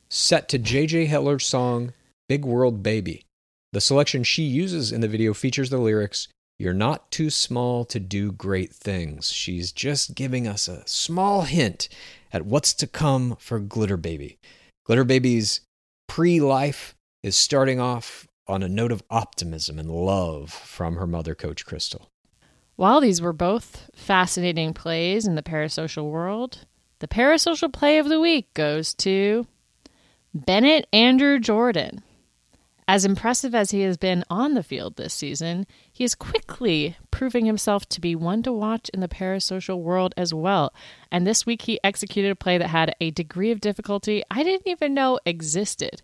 set to JJ Heller's song Big World Baby. The selection she uses in the video features the lyrics You're not too small to do great things. She's just giving us a small hint at what's to come for Glitter Baby. Glitter Baby's pre life is starting off on a note of optimism and love from her mother, Coach Crystal. While these were both fascinating plays in the parasocial world, the parasocial play of the week goes to Bennett Andrew Jordan. As impressive as he has been on the field this season, he is quickly proving himself to be one to watch in the parasocial world as well. And this week he executed a play that had a degree of difficulty I didn't even know existed.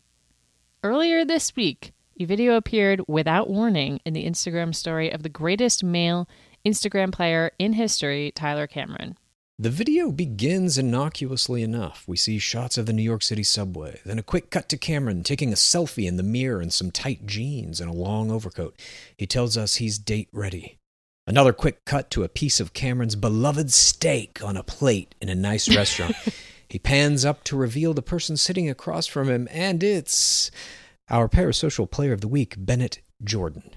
Earlier this week, a video appeared without warning in the Instagram story of the greatest male Instagram player in history, Tyler Cameron. The video begins innocuously enough. We see shots of the New York City subway, then a quick cut to Cameron taking a selfie in the mirror in some tight jeans and a long overcoat. He tells us he's date ready. Another quick cut to a piece of Cameron's beloved steak on a plate in a nice restaurant. He pans up to reveal the person sitting across from him, and it's our parasocial player of the week, Bennett Jordan.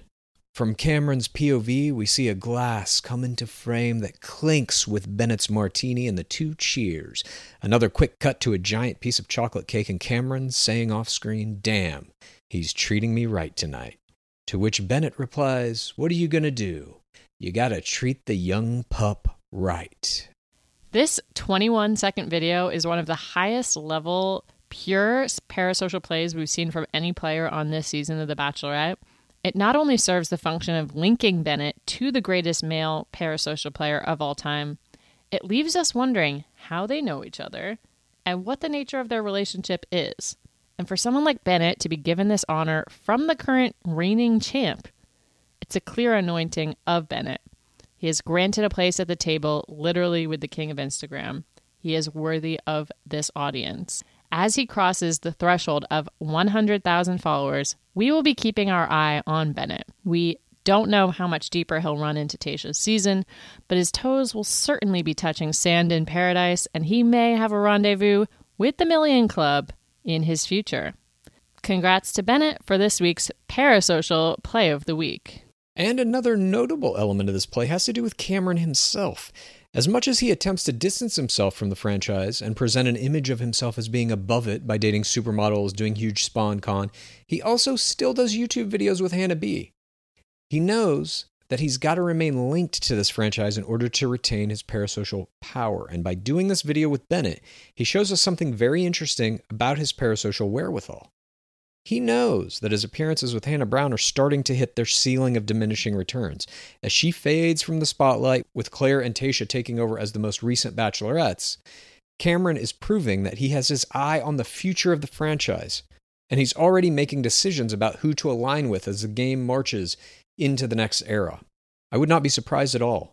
From Cameron's POV, we see a glass come into frame that clinks with Bennett's martini and the two cheers. Another quick cut to a giant piece of chocolate cake and Cameron saying off screen, Damn, he's treating me right tonight. To which Bennett replies, What are you gonna do? You gotta treat the young pup right. This 21 second video is one of the highest level pure parasocial plays we've seen from any player on this season of The Bachelorette. It not only serves the function of linking Bennett to the greatest male parasocial player of all time, it leaves us wondering how they know each other and what the nature of their relationship is. And for someone like Bennett to be given this honor from the current reigning champ, it's a clear anointing of Bennett. He is granted a place at the table, literally with the king of Instagram. He is worthy of this audience. As he crosses the threshold of 100,000 followers, we will be keeping our eye on Bennett. We don't know how much deeper he'll run into Tayshia's season, but his toes will certainly be touching sand in paradise, and he may have a rendezvous with the Million Club in his future. Congrats to Bennett for this week's Parasocial Play of the Week. And another notable element of this play has to do with Cameron himself. As much as he attempts to distance himself from the franchise and present an image of himself as being above it by dating supermodels, doing huge SponCon, he also still does YouTube videos with Hannah B. He knows that he's got to remain linked to this franchise in order to retain his parasocial power. And by doing this video with Bennett, he shows us something very interesting about his parasocial wherewithal. He knows that his appearances with Hannah Brown are starting to hit their ceiling of diminishing returns. As she fades from the spotlight, with Claire and Tayshia taking over as the most recent bachelorettes, Cameron is proving that he has his eye on the future of the franchise, and he's already making decisions about who to align with as the game marches into the next era. I would not be surprised at all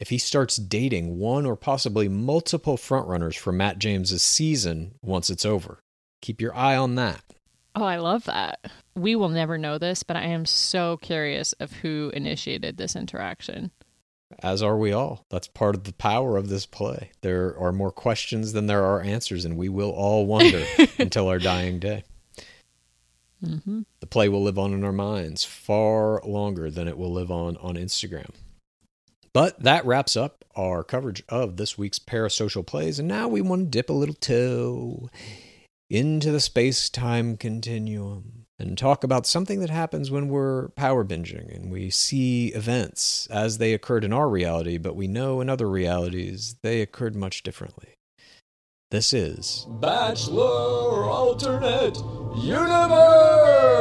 if he starts dating one or possibly multiple frontrunners for Matt James's season once it's over. Keep your eye on that. Oh, I love that. We will never know this, but I am so curious of who initiated this interaction. As are we all. That's part of the power of this play. There are more questions than there are answers, and we will all wonder until our dying day. Mm-hmm. The play will live on in our minds far longer than it will live on on Instagram. But that wraps up our coverage of this week's parasocial plays, and now we want to dip a little toe into the space time continuum and talk about something that happens when we're power binging and we see events as they occurred in our reality, but we know in other realities they occurred much differently. This is Bachelor Alternate Universe!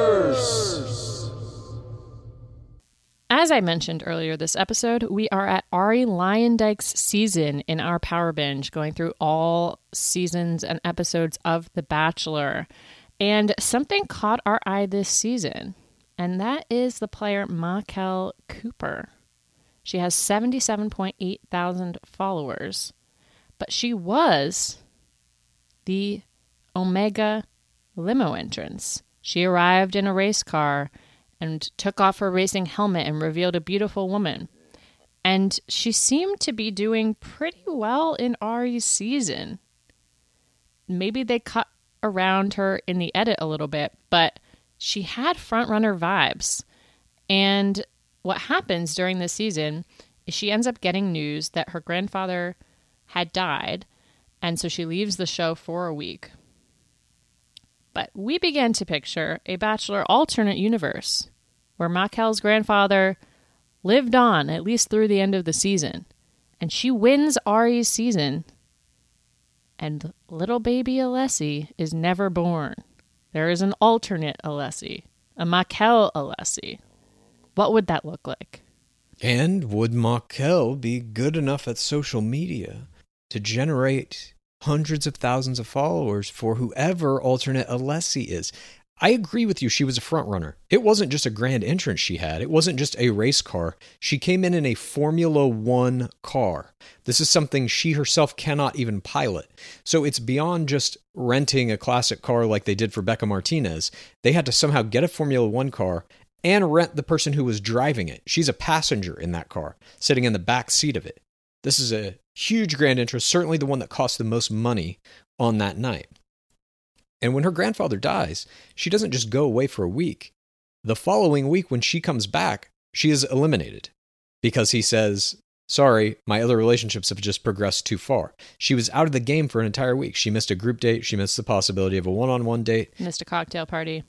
As I mentioned earlier this episode, we are at Arie Luyendyk's season in our Power Binge, going through all seasons and episodes of The Bachelor. And something caught our eye this season, and that is the player Maquel Cooper. She has 77.8 thousand followers, but she was the Omega limo entrance. She arrived in a race car and took off her racing helmet and revealed a beautiful woman. And she seemed to be doing pretty well in Arie's season. Maybe they cut around her in the edit a little bit, but she had frontrunner vibes. And what happens during this season is she ends up getting news that her grandfather had died, and so she leaves the show for a week. But we began to picture a Bachelor alternate universe where Maquel's grandfather lived on at least through the end of the season, and she wins Arie's season, and little baby Alessi is never born. There is an alternate Alessi, a Maquel Alessi. What would that look like? And would Makel be good enough at social media to generate hundreds of thousands of followers for whoever alternate Alessi is? I agree with you. She was a front runner. It wasn't just a grand entrance she had. It wasn't just a race car. She came in in a Formula One car. This is something she herself cannot even pilot. So it's beyond just renting a classic car like they did for Bekah Martinez. They had to somehow get a Formula One car and rent the person who was driving it. She's a passenger in that car, sitting in the back seat of it. This is a Huge grand entrance, certainly the one that cost the most money on that night. And when her grandfather dies, she doesn't just go away for a week. The following week, when she comes back, she is eliminated because he says, Sorry, my other relationships have just progressed too far. She was out of the game for an entire week. She missed a group date. She missed the possibility of a one on one date. Missed a cocktail party.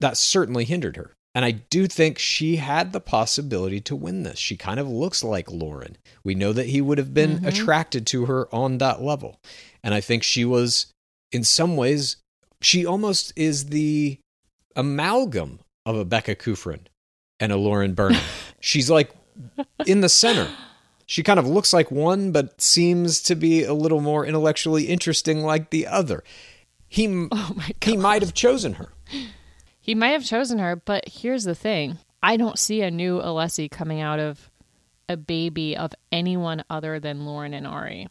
That certainly hindered her. And I do think she had the possibility to win this. She kind of looks like Lauren. We know that he would have been Mhm. attracted to her on that level. And I think she was, in some ways, she almost is the amalgam of a Becca Kufrin and a Lauren Burnham. She's like in the center. She kind of looks like one, but seems to be a little more intellectually interesting like the other. He, Oh my he might have chosen her. He might have chosen her, but here's the thing. I don't see a new Alessi coming out of a baby of anyone other than Lauren and Arie.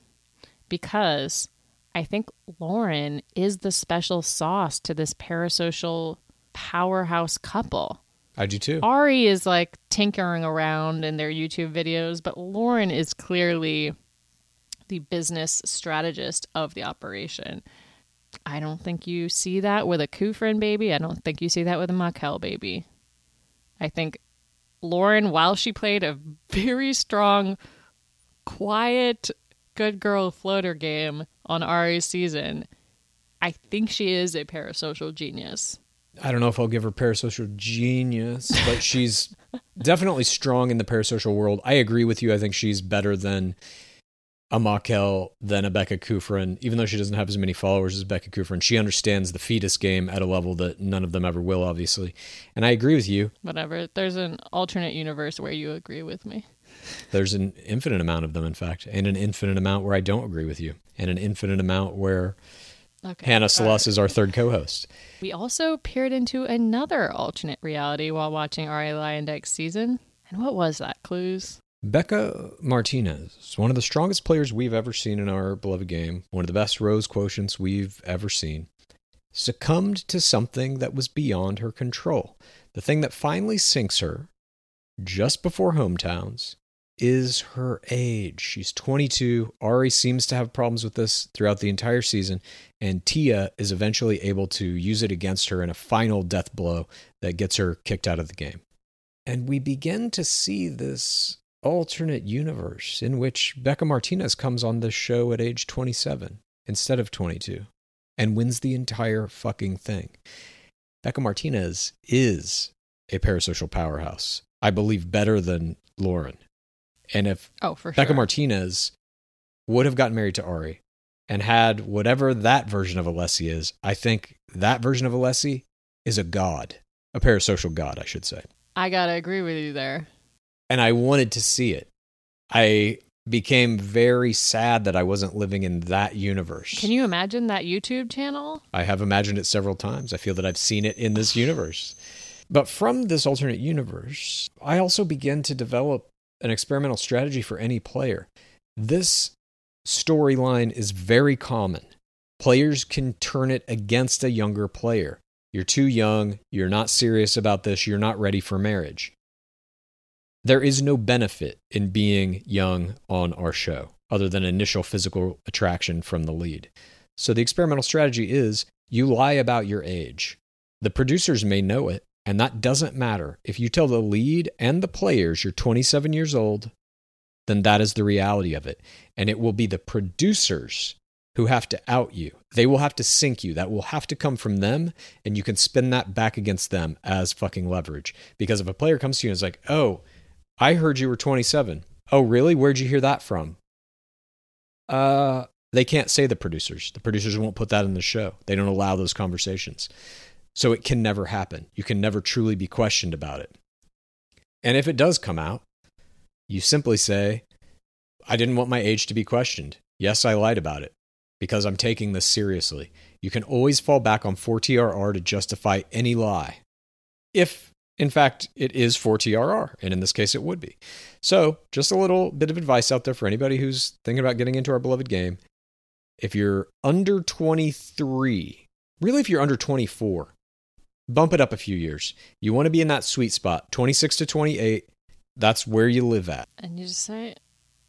Because I think Lauren is the special sauce to this parasocial powerhouse couple. I do too. Arie is like tinkering around in their YouTube videos, but Lauren is clearly the business strategist of the operation. I don't think you see that with a Kufrin baby. I don't think you see that with a Maquel baby. I think Lauren, while she played a very strong, quiet, good girl floater game on Arie's season, I think she is a parasocial genius. I don't know if I'll give her parasocial genius, but she's definitely strong in the parasocial world. I agree with you. I think she's better than a Maquel, than a Becca Kufrin, even though she doesn't have as many followers as Becca Kufrin. She understands the fetus game at a level that none of them ever will, obviously. And I agree with you. Whatever. There's an alternate universe where you agree with me. There's an infinite amount of them, in fact, and an infinite amount where I don't agree with you, and an infinite amount where Okay. Hannah Ann Sluss is our third co host. We also peered into another alternate reality while watching Arie Luyendyk's season. And what was that, Clues? Bekah Martinez, one of the strongest players we've ever seen in our beloved game, one of the best rose quotients we've ever seen, succumbed to something that was beyond her control. The thing that finally sinks her just before hometowns is her age. She's 22. Arie seems to have problems with this throughout the entire season, and Tia is eventually able to use it against her in a final death blow that gets her kicked out of the game. And we begin to see this alternate universe in which Bekah Martinez comes on this show at age 27 instead of 22 and wins the entire fucking thing. Bekah Martinez is a parasocial powerhouse. I believe better than Lauren. And if Oh, for Bekah sure. Martinez would have gotten married to Arie and had whatever that version of Alessi is, I think that version of Alessi is a god, a parasocial god, I should say. I gotta agree with you there. And I wanted to see it. I became very sad that I wasn't living in that universe. Can you imagine that YouTube channel? I have imagined it several times. I feel that I've seen it in this universe. But from this alternate universe, I also began to develop an experimental strategy for any player. This storyline is very common. Players can turn it against a younger player. You're too young, you're not serious about this, you're not ready for marriage. There is no benefit in being young on our show other than initial physical attraction from the lead. So the experimental strategy is you lie about your age. The producers may know it, and that doesn't matter. If you tell the lead and the players you're 27 years old, then that is the reality of it. And it will be the producers who have to out you. They will have to sink you. That will have to come from them, and you can spin that back against them as fucking leverage. Because if a player comes to you and is like, oh, I heard you were 27. Oh, really? Where'd you hear that from? Uh, they can't say the producers. The producers won't put that in the show. They don't allow those conversations. So it can never happen. You can never truly be questioned about it. And if it does come out, you simply say, I didn't want my age to be questioned. Yes, I lied about it because I'm taking this seriously. You can always fall back on 4TRR to justify any lie. If, in fact, it is 4TRR, and in this case, it would be. So, just a little bit of advice out there for anybody who's thinking about getting into our beloved game. If you're under 23, really, if you're under 24, bump it up a few years. You want to be in that sweet spot, 26 to 28. That's where you live at. And you just say,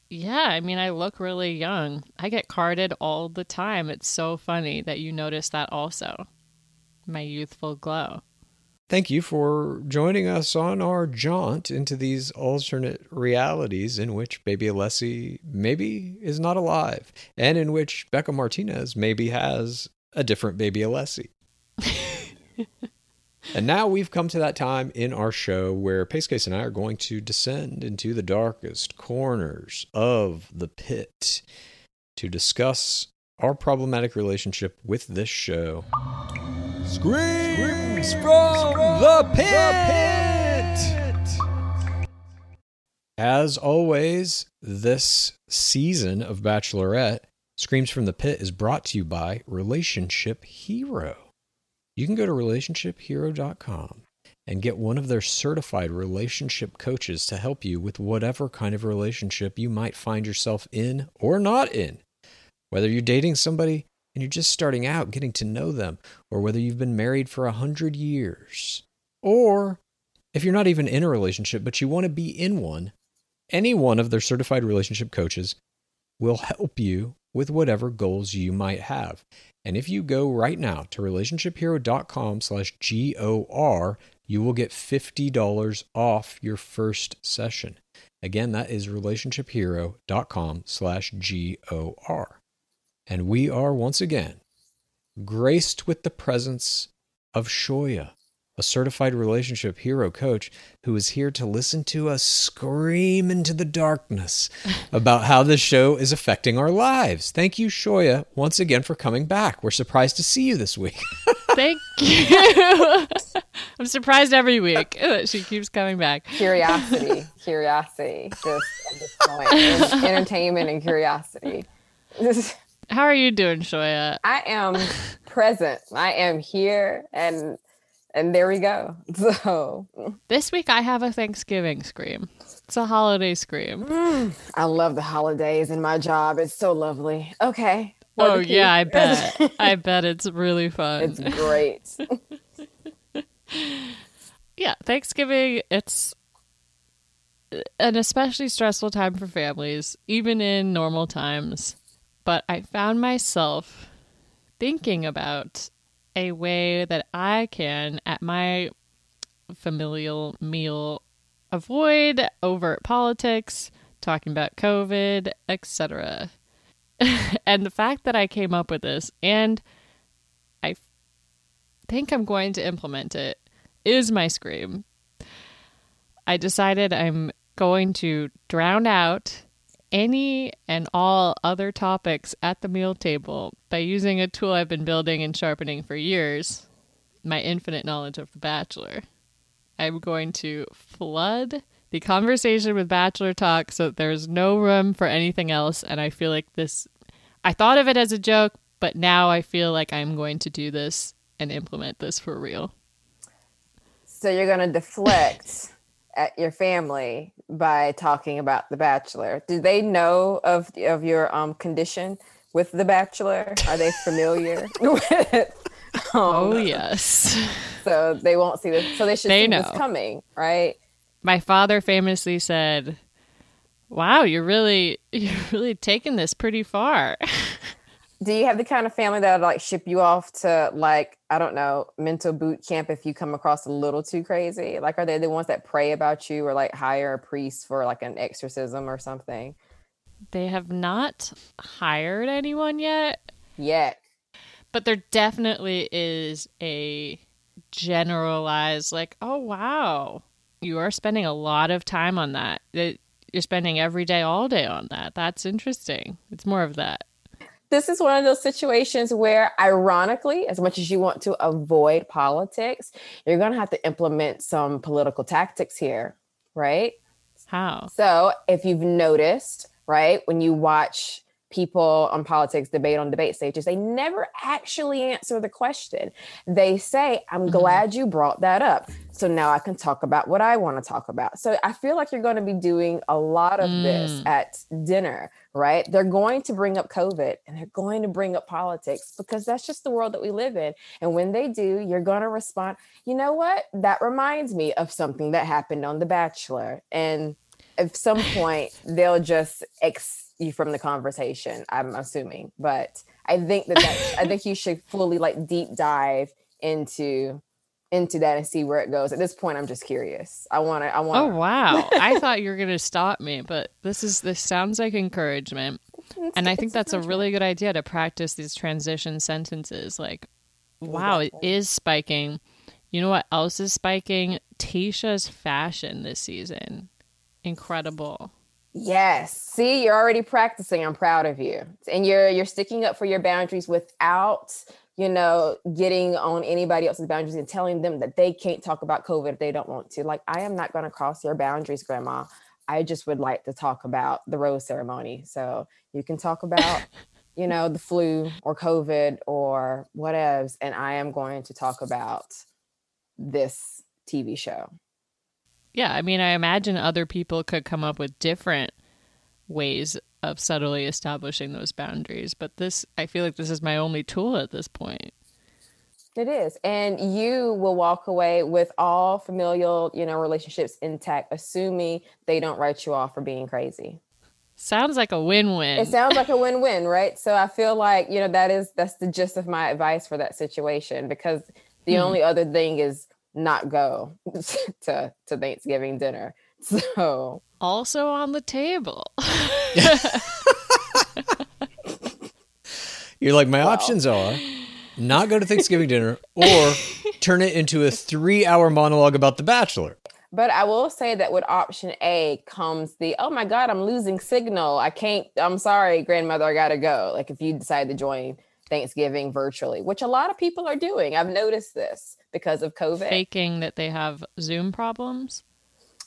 Yeah, I mean, I look really young. I get carded all the time. It's so funny that you notice that also. My youthful glow. Thank you for joining us on our jaunt into these alternate realities in which Baby Alessi maybe is not alive, and in which Bekah Martinez maybe has a different Baby Alessi. and now we've come to that time in our show where Pacecase and I are going to descend into the darkest corners of the pit to discuss our problematic relationship with this show. Screams from the pit! As always, this season of Bachelorette, Screams from the Pit is brought to you by Relationship Hero. You can go to relationshiphero.com and get one of their certified relationship coaches to help you with whatever kind of relationship you might find yourself in or not in. Whether you're dating somebody and you're just starting out getting to know them, or whether you've been married for a hundred years, or if you're not even in a relationship but you want to be in one, any one of their certified relationship coaches will help you with whatever goals you might have. And if you go right now to relationshiphero.com slash G-O-R, you will get $50 off your first session. Again, that is relationshiphero.com slash G-O-R. And we are once again graced with the presence of Shoya, a certified relationship hero coach who is here to listen to us scream into the darkness about how this show is affecting our lives. Thank you, Shoya, once again for coming back. We're surprised to see you this week. Thank you. I'm surprised every week that she keeps coming back. Curiosity, curiosity, just at this point, entertainment and curiosity. How are you doing, Shoya? I am present. I am here, and and there we go. So This week I have a Thanksgiving scream. It's a holiday scream. Mm, I love the holidays and my job. It's so lovely. Okay. Oh yeah, I bet. I bet it's really fun. It's great. yeah, Thanksgiving, it's an especially stressful time for families, even in normal times. But I found myself thinking about a way that I can, at my familial meal, avoid overt politics, talking about COVID, etc. and the fact that I came up with this and I think I'm going to implement it is my scream. I decided I'm going to drown out any and all other topics at the meal table by using a tool I've been building and sharpening for years my infinite knowledge of The Bachelor. I'm going to flood the conversation with Bachelor talk so that there's no room for anything else. And I feel like this, I thought of it as a joke, but now I feel like I'm going to do this and implement this for real. So you're gonna deflect at your family by talking about The Bachelor. Do they know of of your um condition with The Bachelor? Are they familiar with? It? Oh, um, yes. So they won't see this. So they should They see this coming, right? My father famously said, "Wow, you're really you're really taking this pretty far." Do you have the kind of family that would like ship you off to like I don't know mental boot camp if you come across a little too crazy? Like, are they the ones that pray about you or like hire a priest for like an exorcism or something? they have not hired anyone yet, Yet, but there definitely is a generalized like, "Oh, wow. You are spending a lot of time on that. That you're spending every day all day on that. That's interesting." It's more of that. This is one of those situations where, ironically, as much as you want to avoid politics, you're going to have to implement some political tactics here, right? How? So, if you've noticed, right, when you watch people on politics debate on debate stages, they never actually answer the question. They say, I'm glad you brought that up. So now I can talk about what I want to talk about. So I feel like you're going to be doing a lot of this Mm. at dinner, right? They're going to bring up COVID and they're going to bring up politics because that's just the world that we live in. And when they do, you're going to respond, you know what? That reminds me of something that happened on The Bachelor. And at some point they'll just X you from the conversation. I'm assuming, but I think that I think you should fully like deep dive into into that and see where it goes. At this point, I'm just curious. I want to. I want. Oh wow! I thought you were gonna stop me, but this is this sounds like encouragement, and I think that's a really good idea to practice these transition sentences. Like, wow, it is spiking. You know what else is spiking? Tayshia's fashion this season, incredible. Yes. See, you're already practicing. I'm proud of you. And you're you're sticking up for your boundaries without, you know, getting on anybody else's boundaries and telling them that they can't talk about COVID if they don't want to. Like, I am not going to cross your boundaries, grandma. I just would like to talk about the rose ceremony. So you can talk about, you know, the flu or COVID or whatevs. And I am going to talk about this TV show. Yeah, I mean, I imagine other people could come up with different ways of subtly establishing those boundaries, but this, I feel like this is my only tool at this point. It is. And you will walk away with all familial, you know, relationships intact, assuming they don't write you off for being crazy. Sounds like a win-win. It sounds like a win-win, right? So I feel like, you know, that is that's the gist of my advice for that situation because the Hmm. only other thing is not go to to Thanksgiving dinner. So also on the table. You're like, my options are not go to Thanksgiving dinner or turn it into a three hour monologue about The Bachelor. But I will say that with option A comes the oh my god, I'm losing signal. I can't. I'm sorry, grandmother. I gotta go. Like if you decide to join Thanksgiving virtually, which a lot of people are doing. I've noticed this because of COVID. Faking that they have Zoom problems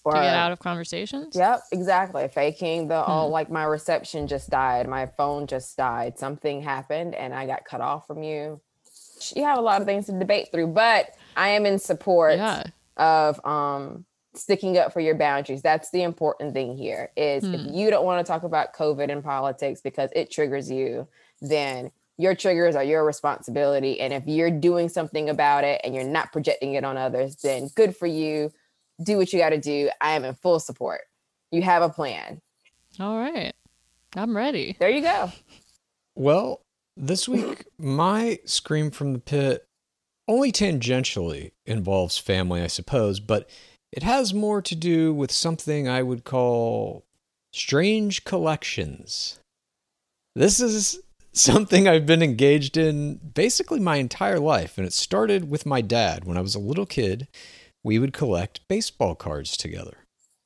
Or- to get out of conversations. Yep, exactly. Faking the oh, Hmm. like my reception just died, my phone just died, something happened, and I got cut off from you. You have a lot of things to debate through, but I am in support Yeah. of um sticking up for your boundaries. That's the important thing here. Is if Hmm. you don't want to talk about COVID and politics because it triggers you, then your triggers are your responsibility. And if you're doing something about it and you're not projecting it on others, then good for you. Do what you got to do. I am in full support. You have a plan. All right. I'm ready. There you go. Well, this week, my scream from the pit only tangentially involves family, I suppose, but it has more to do with something I would call strange collections. This is something I've been engaged in basically my entire life, and it started with my dad. When I was a little kid, we would collect baseball cards together.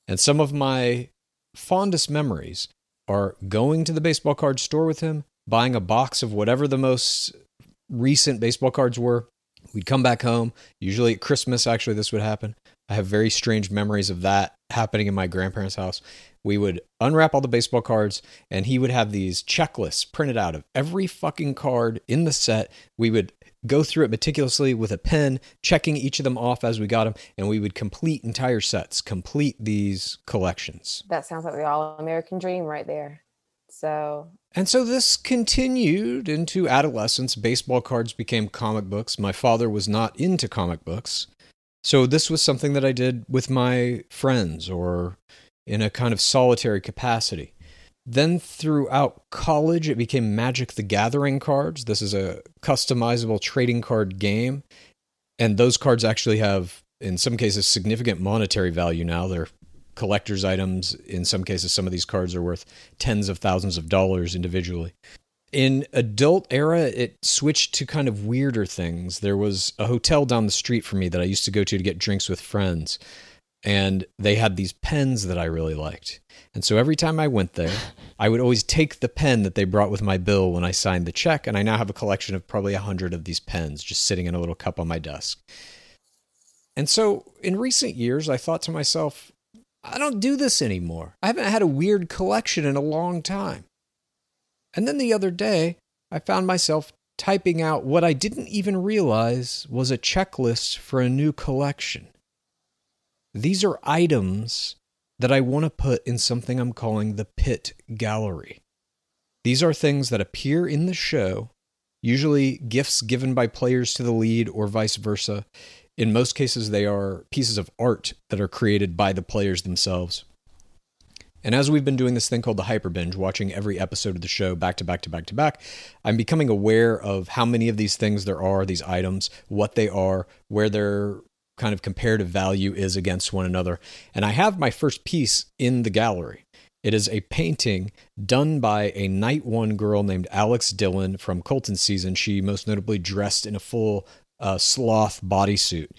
And some of my fondest memories are going to the baseball card store with him, buying a box of whatever the most recent baseball cards were. We'd come back home. Usually at Christmas, actually, this would happen. I have very strange memories of that happening in my grandparents' house. We would unwrap all the baseball cards, and he would have these checklists printed out of every fucking card in the set. We would go through it meticulously with a pen, checking each of them off as we got them, and we would complete entire sets, complete these collections. That sounds like the all American dream right there. So And so this continued into adolescence. Baseball cards became comic books. My father was not into comic books. So this was something that I did with my friends or in a kind of solitary capacity. Then throughout college, it became Magic the Gathering cards. This is a customizable trading card game. And those cards actually have, in some cases, significant monetary value now. They're collector's items. In some cases, some of these cards are worth tens of thousands of dollars individually. In adult era, it switched to kind of weirder things. There was a hotel down the street from me that I used to go to to get drinks with friends, and they had these pens that I really liked. And so every time I went there, I would always take the pen that they brought with my bill when I signed the check, and I now have a collection of probably a hundred of these pens just sitting in a little cup on my desk. And so in recent years, I thought to myself, I don't do this anymore. I haven't had a weird collection in a long time. And then the other day, I found myself typing out what I didn't even realize was a checklist for a new collection. These are items that I want to put in something I'm calling the Pit Gallery. These are things that appear in the show, usually gifts given by players to the lead or vice versa. In most cases, they are pieces of art that are created by the players themselves. And as we've been doing this thing called the hyper binge, watching every episode of the show back to back to back to back, I'm becoming aware of how many of these things there are, these items, what they are, where their kind of comparative value is against one another. And I have my first piece in the gallery. It is a painting done by a night one girl named Alex Dillon from Colton season. She most notably dressed in a full uh, sloth bodysuit.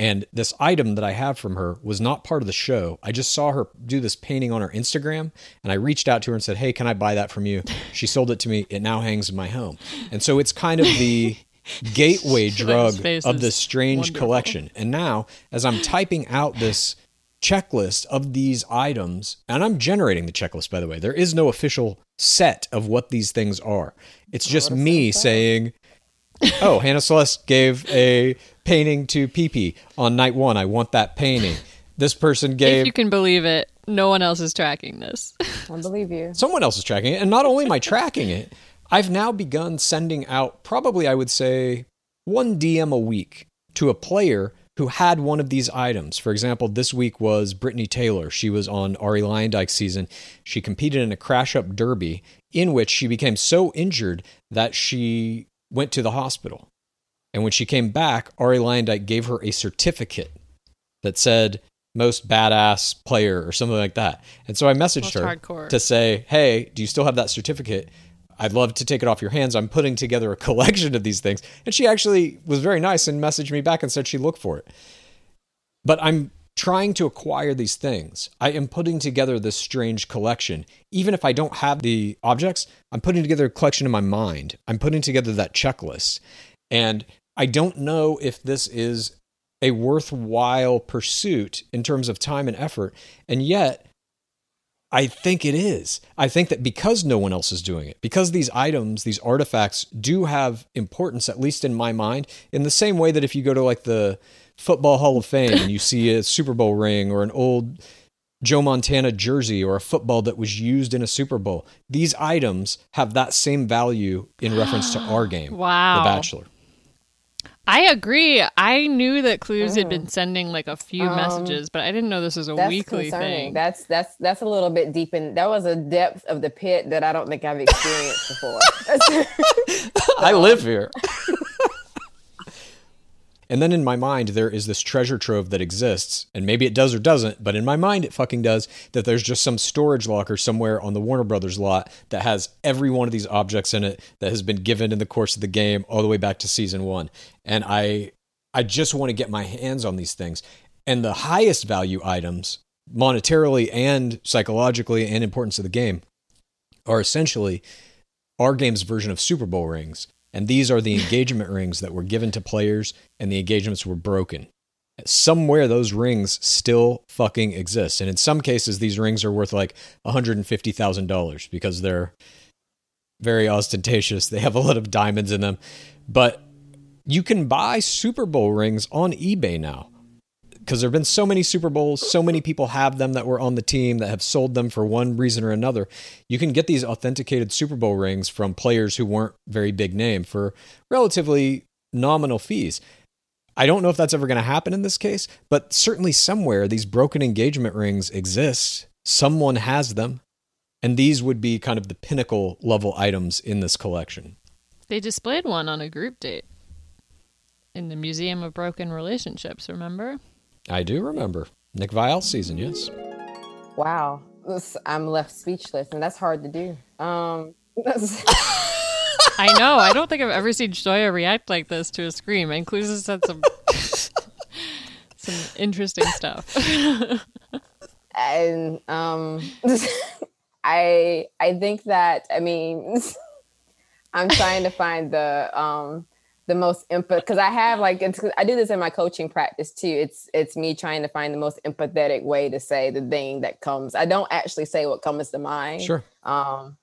And this item that I have from her was not part of the show. I just saw her do this painting on her Instagram, and I reached out to her and said, Hey, can I buy that from you? She sold it to me. It now hangs in my home. And so it's kind of the gateway drug of this strange wonderful. collection. And now, as I'm typing out this checklist of these items, and I'm generating the checklist, by the way, there is no official set of what these things are. It's just me saying, oh, Hannah Sluss gave a painting to PP on night one. I want that painting. This person gave. If you can believe it, no one else is tracking this. I believe you. someone else is tracking it. And not only am I tracking it, I've now begun sending out probably, I would say, one DM a week to a player who had one of these items. For example, this week was Brittany Taylor. She was on Arie Luyendyk's season. She competed in a crash up derby in which she became so injured that she went to the hospital. And when she came back, Arie Luyendyk gave her a certificate that said most badass player or something like that. And so I messaged her hardcore. to say, "Hey, do you still have that certificate? I'd love to take it off your hands. I'm putting together a collection of these things." And she actually was very nice and messaged me back and said she looked for it. But I'm trying to acquire these things. I am putting together this strange collection. Even if I don't have the objects, I'm putting together a collection in my mind. I'm putting together that checklist. And I don't know if this is a worthwhile pursuit in terms of time and effort. And yet, I think it is. I think that because no one else is doing it, because these items, these artifacts do have importance, at least in my mind, in the same way that if you go to like the Football Hall of Fame and you see a Super Bowl ring or an old Joe Montana jersey or a football that was used in a Super Bowl, these items have that same value in reference to our game, Wow. The Bachelor. I agree. I knew that Clues had Mm. been sending like a few Um, messages, but I didn't know this was a That's weekly concerning. thing. That's that's that's a little bit deep in. That was a depth of the pit that I don't think I've experienced before. I live here. and then in my mind, there is this treasure trove that exists, and maybe it does or doesn't, but in my mind, it fucking does. That there's just some storage locker somewhere on the Warner Brothers lot that has every one of these objects in it that has been given in the course of the game all the way back to season one. And I, I just want to get my hands on these things. And the highest value items, monetarily and psychologically, and importance of the game, are essentially our game's version of Super Bowl rings. And these are the engagement rings that were given to players, and the engagements were broken. Somewhere those rings still fucking exist. And in some cases, these rings are worth like $150,000 because they're very ostentatious. They have a lot of diamonds in them. But you can buy Super Bowl rings on eBay now because there have been so many Super Bowls, so many people have them that were on the team that have sold them for one reason or another. You can get these authenticated Super Bowl rings from players who weren't very big name for relatively nominal fees. I don't know if that's ever going to happen in this case, but certainly somewhere these broken engagement rings exist. Someone has them, and these would be kind of the pinnacle level items in this collection. They displayed one on a group date in the Museum of Broken Relationships, remember? I do remember Nick Viall season, yes. wow, I'm left speechless, and that's hard to do. Um, that's, I know. I don't think I've ever seen Shoya react like this to a scream. And Clues has said some some interesting stuff. and um, I I think that I mean I'm trying to find the um the most empath because I have like it's, I do this in my coaching practice too. It's it's me trying to find the most empathetic way to say the thing that comes. I don't actually say what comes to mind. Sure. Um,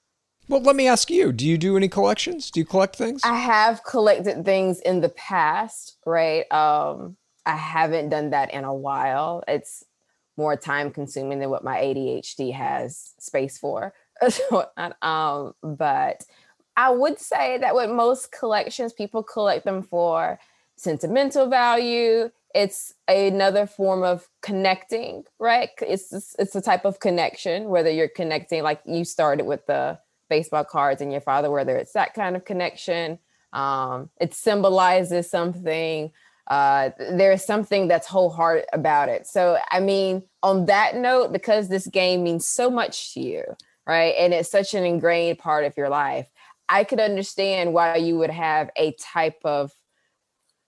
Well, let me ask you: Do you do any collections? Do you collect things? I have collected things in the past, right? Um, I haven't done that in a while. It's more time consuming than what my ADHD has space for. Um, but I would say that with most collections, people collect them for sentimental value. it's another form of connecting, right? It's it's a type of connection, whether you're connecting, like you started with the baseball cards and your father, whether it's that kind of connection. Um, it symbolizes something. Uh, there's something that's wholehearted about it. So, I mean, on that note, because this game means so much to you, right? And it's such an ingrained part of your life, I could understand why you would have a type of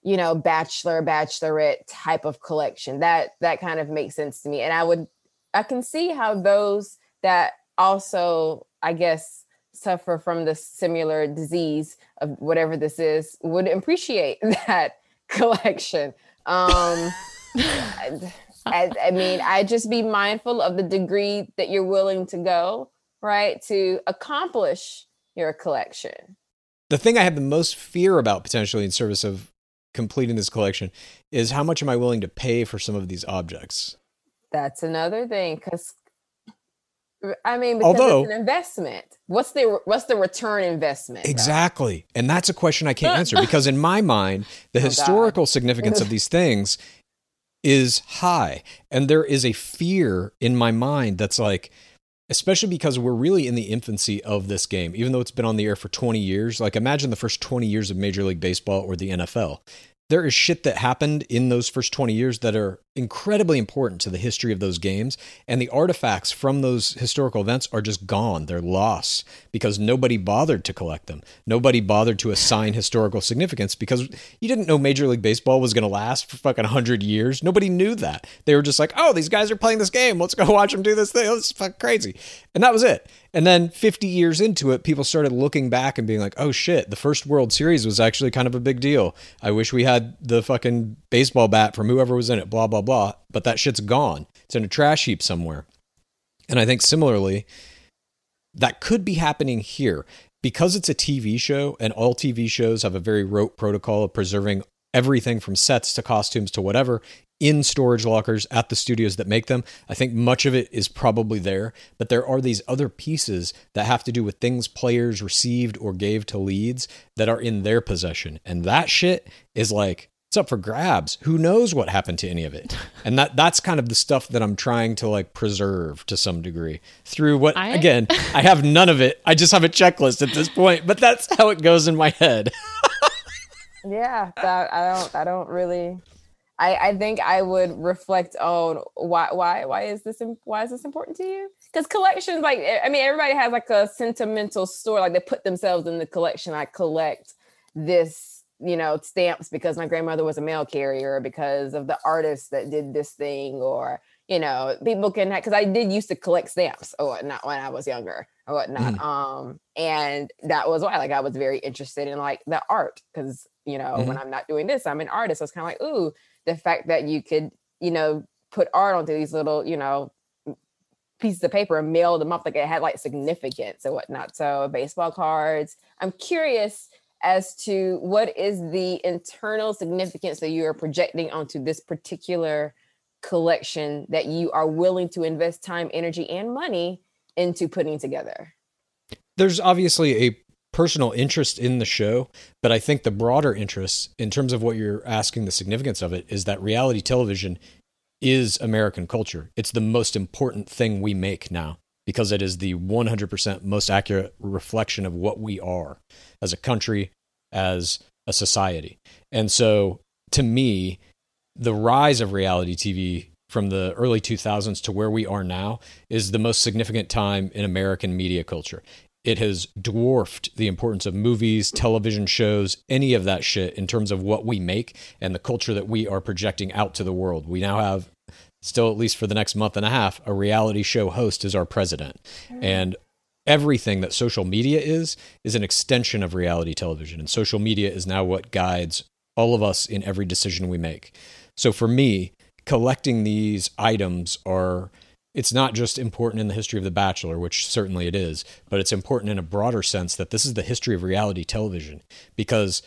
you know bachelor bachelorette type of collection. That that kind of makes sense to me. And i would i can see how those that also i guess suffer from the similar disease of whatever this is would appreciate that collection. Um I, I mean i just be mindful of the degree that you're willing to go right to accomplish your collection The thing I have the most fear about potentially in service of completing this collection is how much am I willing to pay for some of these objects? That's another thing because I mean, because Although- it's an investment. What's the what's the return investment? though? Exactly. And that's a question I can't answer because in my mind, the Oh, God. historical significance of these things is high. And there is a fear in my mind that's like, especially because we're really in the infancy of this game, even though it's been on the air for 20 years. Like, imagine the first 20 years of Major League Baseball or the NFL. There is shit that happened in those first 20 years that are incredibly important to the history of those games. And the artifacts from those historical events are just gone. They're lost because nobody bothered to collect them. Nobody bothered to assign historical significance because you didn't know Major League Baseball was going to last for fucking 100 years. Nobody knew that. They were just like, oh, these guys are playing this game. Let's go watch them do this thing. Is fucking crazy. And that was it. And then 50 years into it, people started looking back and being like, oh shit, the first World Series was actually kind of a big deal. I wish we had the fucking baseball bat from whoever was in it, blah, blah, blah. But that shit's gone. It's in a trash heap somewhere. And I think similarly, that could be happening here because it's a TV show and all TV shows have a very rote protocol of preserving everything from sets to costumes to whatever in storage lockers at the studios that make them. I think much of it is probably there, but there are these other pieces that have to do with things players received or gave to leads that are in their possession. And that shit is like it's up for grabs. Who knows what happened to any of it? And that that's kind of the stuff that I'm trying to like preserve to some degree through what I- again, I have none of it. I just have a checklist at this point, but that's how it goes in my head. Yeah, that I don't I don't really I, I think I would reflect on why why why is this why is this important to you? Because collections like I mean everybody has like a sentimental story like they put themselves in the collection. I collect this you know stamps because my grandmother was a mail carrier because of the artist that did this thing or you know people can have because I did used to collect stamps or whatnot when I was younger or whatnot. Um and that was why like I was very interested in like the art because you know when I'm not doing this I'm an artist. So it's kind of like ooh the fact that you could, you know, put art onto these little, you know, pieces of paper and mail them up like it had like significance and whatnot. So baseball cards. I'm curious as to what is the internal significance that you are projecting onto this particular collection that you are willing to invest time, energy, and money into putting together. There's obviously a personal interest in the show, but I think the broader interest in terms of what you're asking the significance of it is that reality television is American culture. It's the most important thing we make now because it is the 100% most accurate reflection of what we are as a country, as a society. And so to me, the rise of reality TV from the early 2000s to where we are now is the most significant time in American media culture. It has dwarfed the importance of movies, television shows, any of that shit in terms of what we make and the culture that we are projecting out to the world. We now have, still at least for the next month and a half, a reality show host is our president. And everything that social media is is an extension of reality television. And social media is now what guides all of us in every decision we make. So for me collecting these items are it's not just important in the history of the bachelor which certainly it is but it's important in a broader sense that this is the history of reality television. Because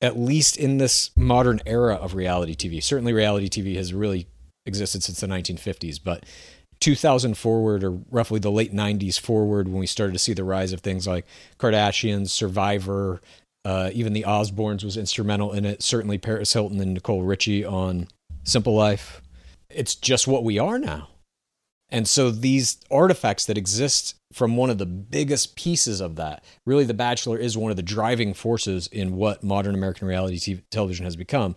at least in this modern era of reality tv certainly reality tv has really existed since the 1950s but 2000 forward or roughly the late 90s forward when we started to see the rise of things like kardashians survivor uh, even the osbournes was instrumental in it certainly paris hilton and nicole richie on Simple Life. It's just what we are now. And so these artifacts that exist from one of the biggest pieces of that, really, The Bachelor is one of the driving forces in what modern American reality TV, television has become.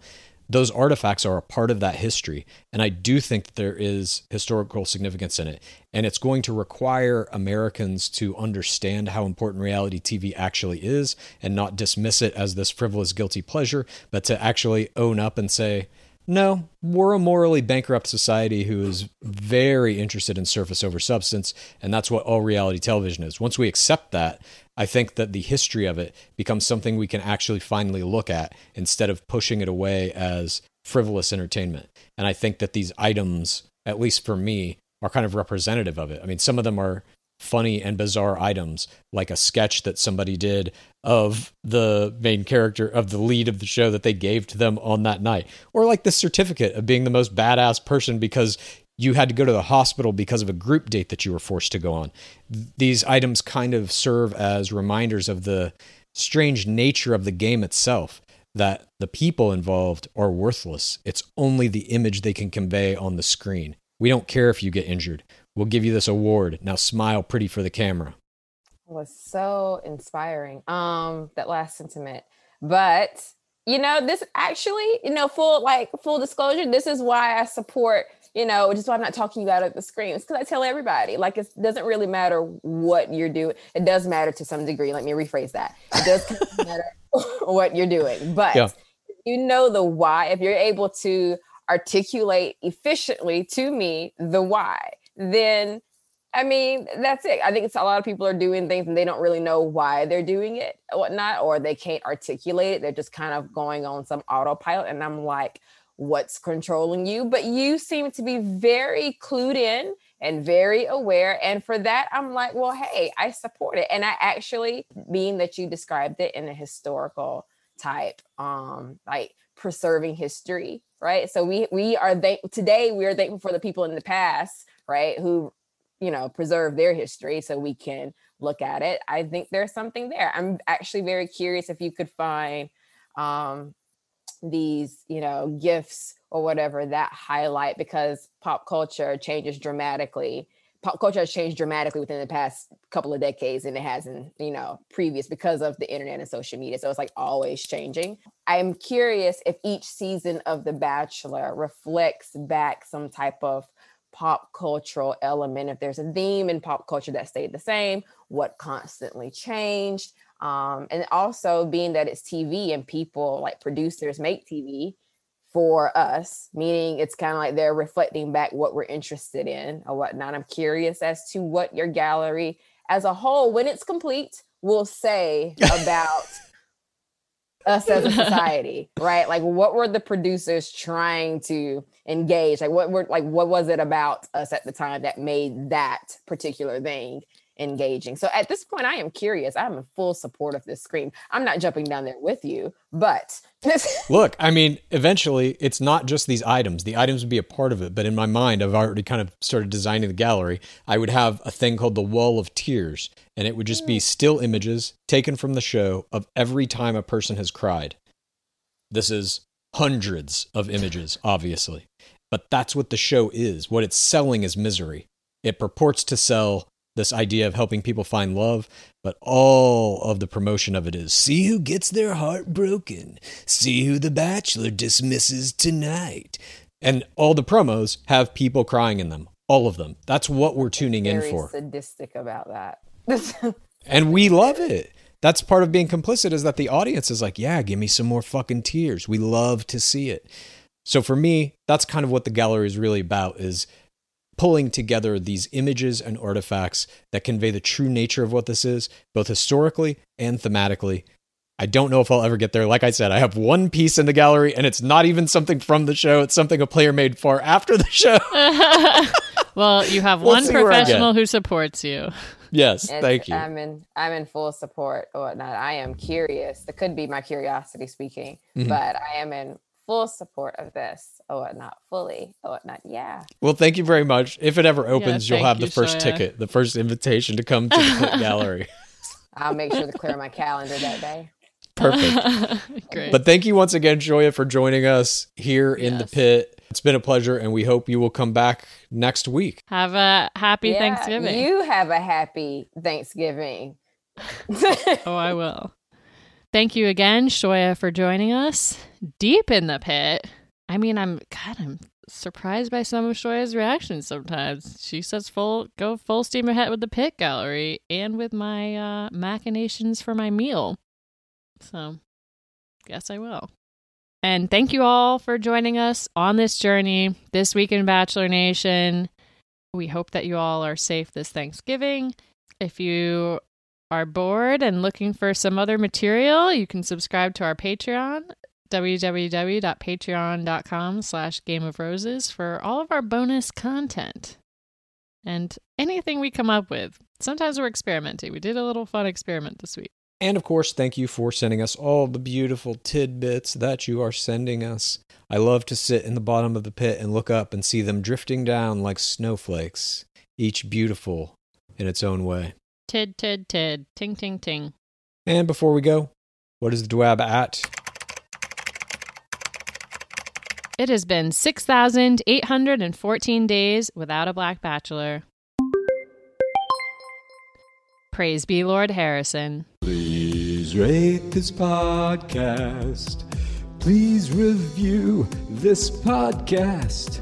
Those artifacts are a part of that history. And I do think that there is historical significance in it. And it's going to require Americans to understand how important reality TV actually is and not dismiss it as this frivolous, guilty pleasure, but to actually own up and say, no, we're a morally bankrupt society who is very interested in surface over substance, and that's what all reality television is. Once we accept that, I think that the history of it becomes something we can actually finally look at instead of pushing it away as frivolous entertainment. And I think that these items, at least for me, are kind of representative of it. I mean, some of them are funny and bizarre items, like a sketch that somebody did of the main character of the lead of the show that they gave to them on that night, or like the certificate of being the most badass person because you had to go to the hospital because of a group date that you were forced to go on. These items kind of serve as reminders of the strange nature of the game itself that the people involved are worthless. It's only the image they can convey on the screen. We don't care if you get injured. We'll give you this award. Now smile pretty for the camera. It was so inspiring. Um, that last sentiment. But you know, this actually, you know, full like full disclosure, this is why I support, you know, which is why I'm not talking about it at the screen. It's because I tell everybody, like it doesn't really matter what you're doing. It does matter to some degree. Let me rephrase that. It does matter what you're doing. But Yeah. you know the why, if you're able to articulate efficiently to me the why, then I mean, that's it. I think it's a lot of people are doing things and they don't really know why they're doing it or whatnot, or they can't articulate it. They're just kind of going on some autopilot. And I'm like, what's controlling you? But you seem to be very clued in and very aware. And for that, I'm like, well, hey, I support it. And I actually, being that you described it in a historical type, um, like preserving history, right? So we we are thank today we are thankful for the people in the past, right, who you know preserve their history so we can look at it i think there's something there. I'm actually very curious if you could find um these you know gifts or whatever that highlight because pop culture changes dramatically pop culture has changed dramatically within the past couple of decades and it hasn't you know previous because of the internet and social media so it's like always changing. I'm curious if each season of the bachelor reflects back some type of pop cultural element if there's a theme in pop culture that stayed the same what constantly changed um, and also being that it's tv and people like producers make tv for us meaning it's kind of like they're reflecting back what we're interested in or whatnot. I'm curious as to what your gallery as a whole when it's complete will say about us as a society, right? Like what were the producers trying to engage? Like what were like what was it about us at the time that made that particular thing engaging? So at this point I am curious. I'm in full support of this screen. I'm not jumping down there with you, but Look, I mean, eventually it's not just these items. The items would be a part of it, but in my mind, I've already kind of started designing the gallery. I would have a thing called the Wall of Tears, and it would just be mm. still images taken from the show of every time a person has cried. This is hundreds of images, obviously, but that's what the show is. What it's selling is misery. It purports to sell this idea of helping people find love, but all of the promotion of it is see who gets their heart broken, see who the bachelor dismisses tonight. And all the promos have people crying in them, all of them. That's what we're tuning in very for. sadistic about that. And we love it. That's part of being complicit is that the audience is like, yeah, give me some more fucking tears. We love to see it. So for me, that's kind of what the gallery is really about is pulling together these images and artifacts that convey the true nature of what this is, both historically and thematically. I don't know if I'll ever get there. Like I said, I have one piece in the gallery and it's not even something from the show. It's something a player made far after the show. well, you have We'll one see where I get. professional who supports you. yes, And thank you. I'm in I'm in full support or whatnot. I am curious. That could be my curiosity speaking, Mhm. but I am in full support of this oh, or whatnot, fully oh, or whatnot. Yeah. Well, thank you very much. If it ever opens, you'll thank have the first Shoya. ticket, the first invitation to come to the Pit gallery. I'll make sure to clear my calendar that day. Perfect. Great. But thank you once again, Joya, for joining us here in the pit. It's been a pleasure, and we hope you will come back next week. Have a happy Yeah, Thanksgiving. You have a happy Thanksgiving. oh, I will. Thank you again, Shoya, for joining us deep in the pit. I mean, I'm God, I'm surprised by some of Shoya's reactions sometimes. She says full go full steam ahead with the pit gallery and with my uh machinations for my meal. So guess I will. And thank you all for joining us on this journey this week in Bachelor Nation. We hope that you all are safe this Thanksgiving. If you are bored and looking for some other material, you can subscribe to our Patreon, www.patreon.com slash game of roses for all of our bonus content. And anything we come up with. Sometimes we're experimenting. We did a little fun experiment this week. And of course, thank you for sending us all the beautiful tidbits that you are sending us. I love to sit in the bottom of the pit and look up and see them drifting down like snowflakes, each beautiful in its own way. Tid, tid, tid. Ting, ting, ting. And before we go, what is the Dwab at? It has been 6,814 days without a Black Bachelor. Praise be Lord Harrison. Please rate this podcast. Please review this podcast.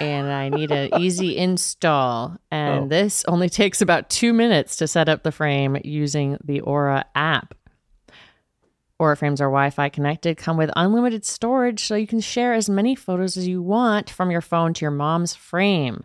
and I need an easy install. And Oh. this only takes about two minutes to set up the frame using the Aura app. Aura frames are Wi Fi connected, come with unlimited storage, so you can share as many photos as you want from your phone to your mom's frame.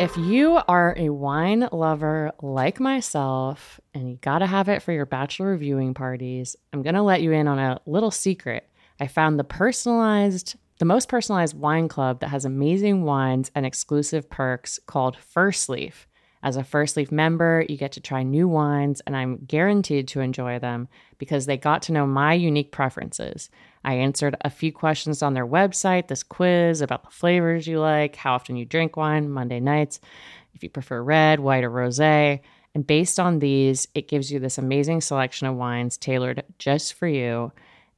If you are a wine lover like myself and you got to have it for your bachelor viewing parties, I'm going to let you in on a little secret. I found the personalized, the most personalized wine club that has amazing wines and exclusive perks called First Leaf. As a First Leaf member, you get to try new wines, and I'm guaranteed to enjoy them because they got to know my unique preferences. I answered a few questions on their website, this quiz about the flavors you like, how often you drink wine, Monday nights, if you prefer red, white, or rose. And based on these, it gives you this amazing selection of wines tailored just for you.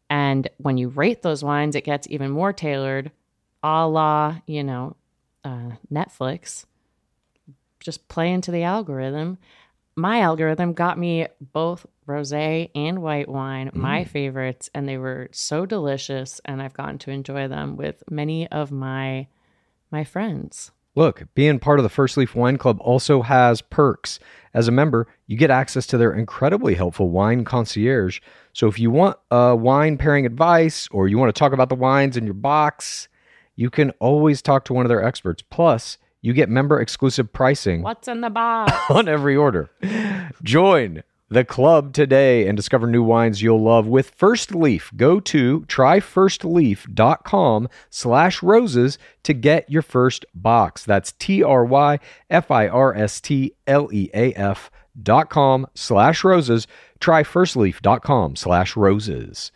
And when you rate those wines, it gets even more tailored, a la, you know, uh, Netflix just play into the algorithm. My algorithm got me both rosé and white wine, my favorites, and they were so delicious and I've gotten to enjoy them with many of my my friends. Look, being part of the First Leaf Wine Club also has perks. As a member, you get access to their incredibly helpful wine concierge. So if you want uh, wine pairing advice or you want to talk about the wines in your box, you can always talk to one of their experts. Plus, you get member exclusive pricing What's in the box? on every order. Join the club today and discover new wines you'll love with First Leaf. Go to tryfirstleaf.com slash roses to get your first box. That's T-R-Y-F-I-R-S-T-L-E-A-F dot com slash roses. Tryfirstleaf.com slash roses.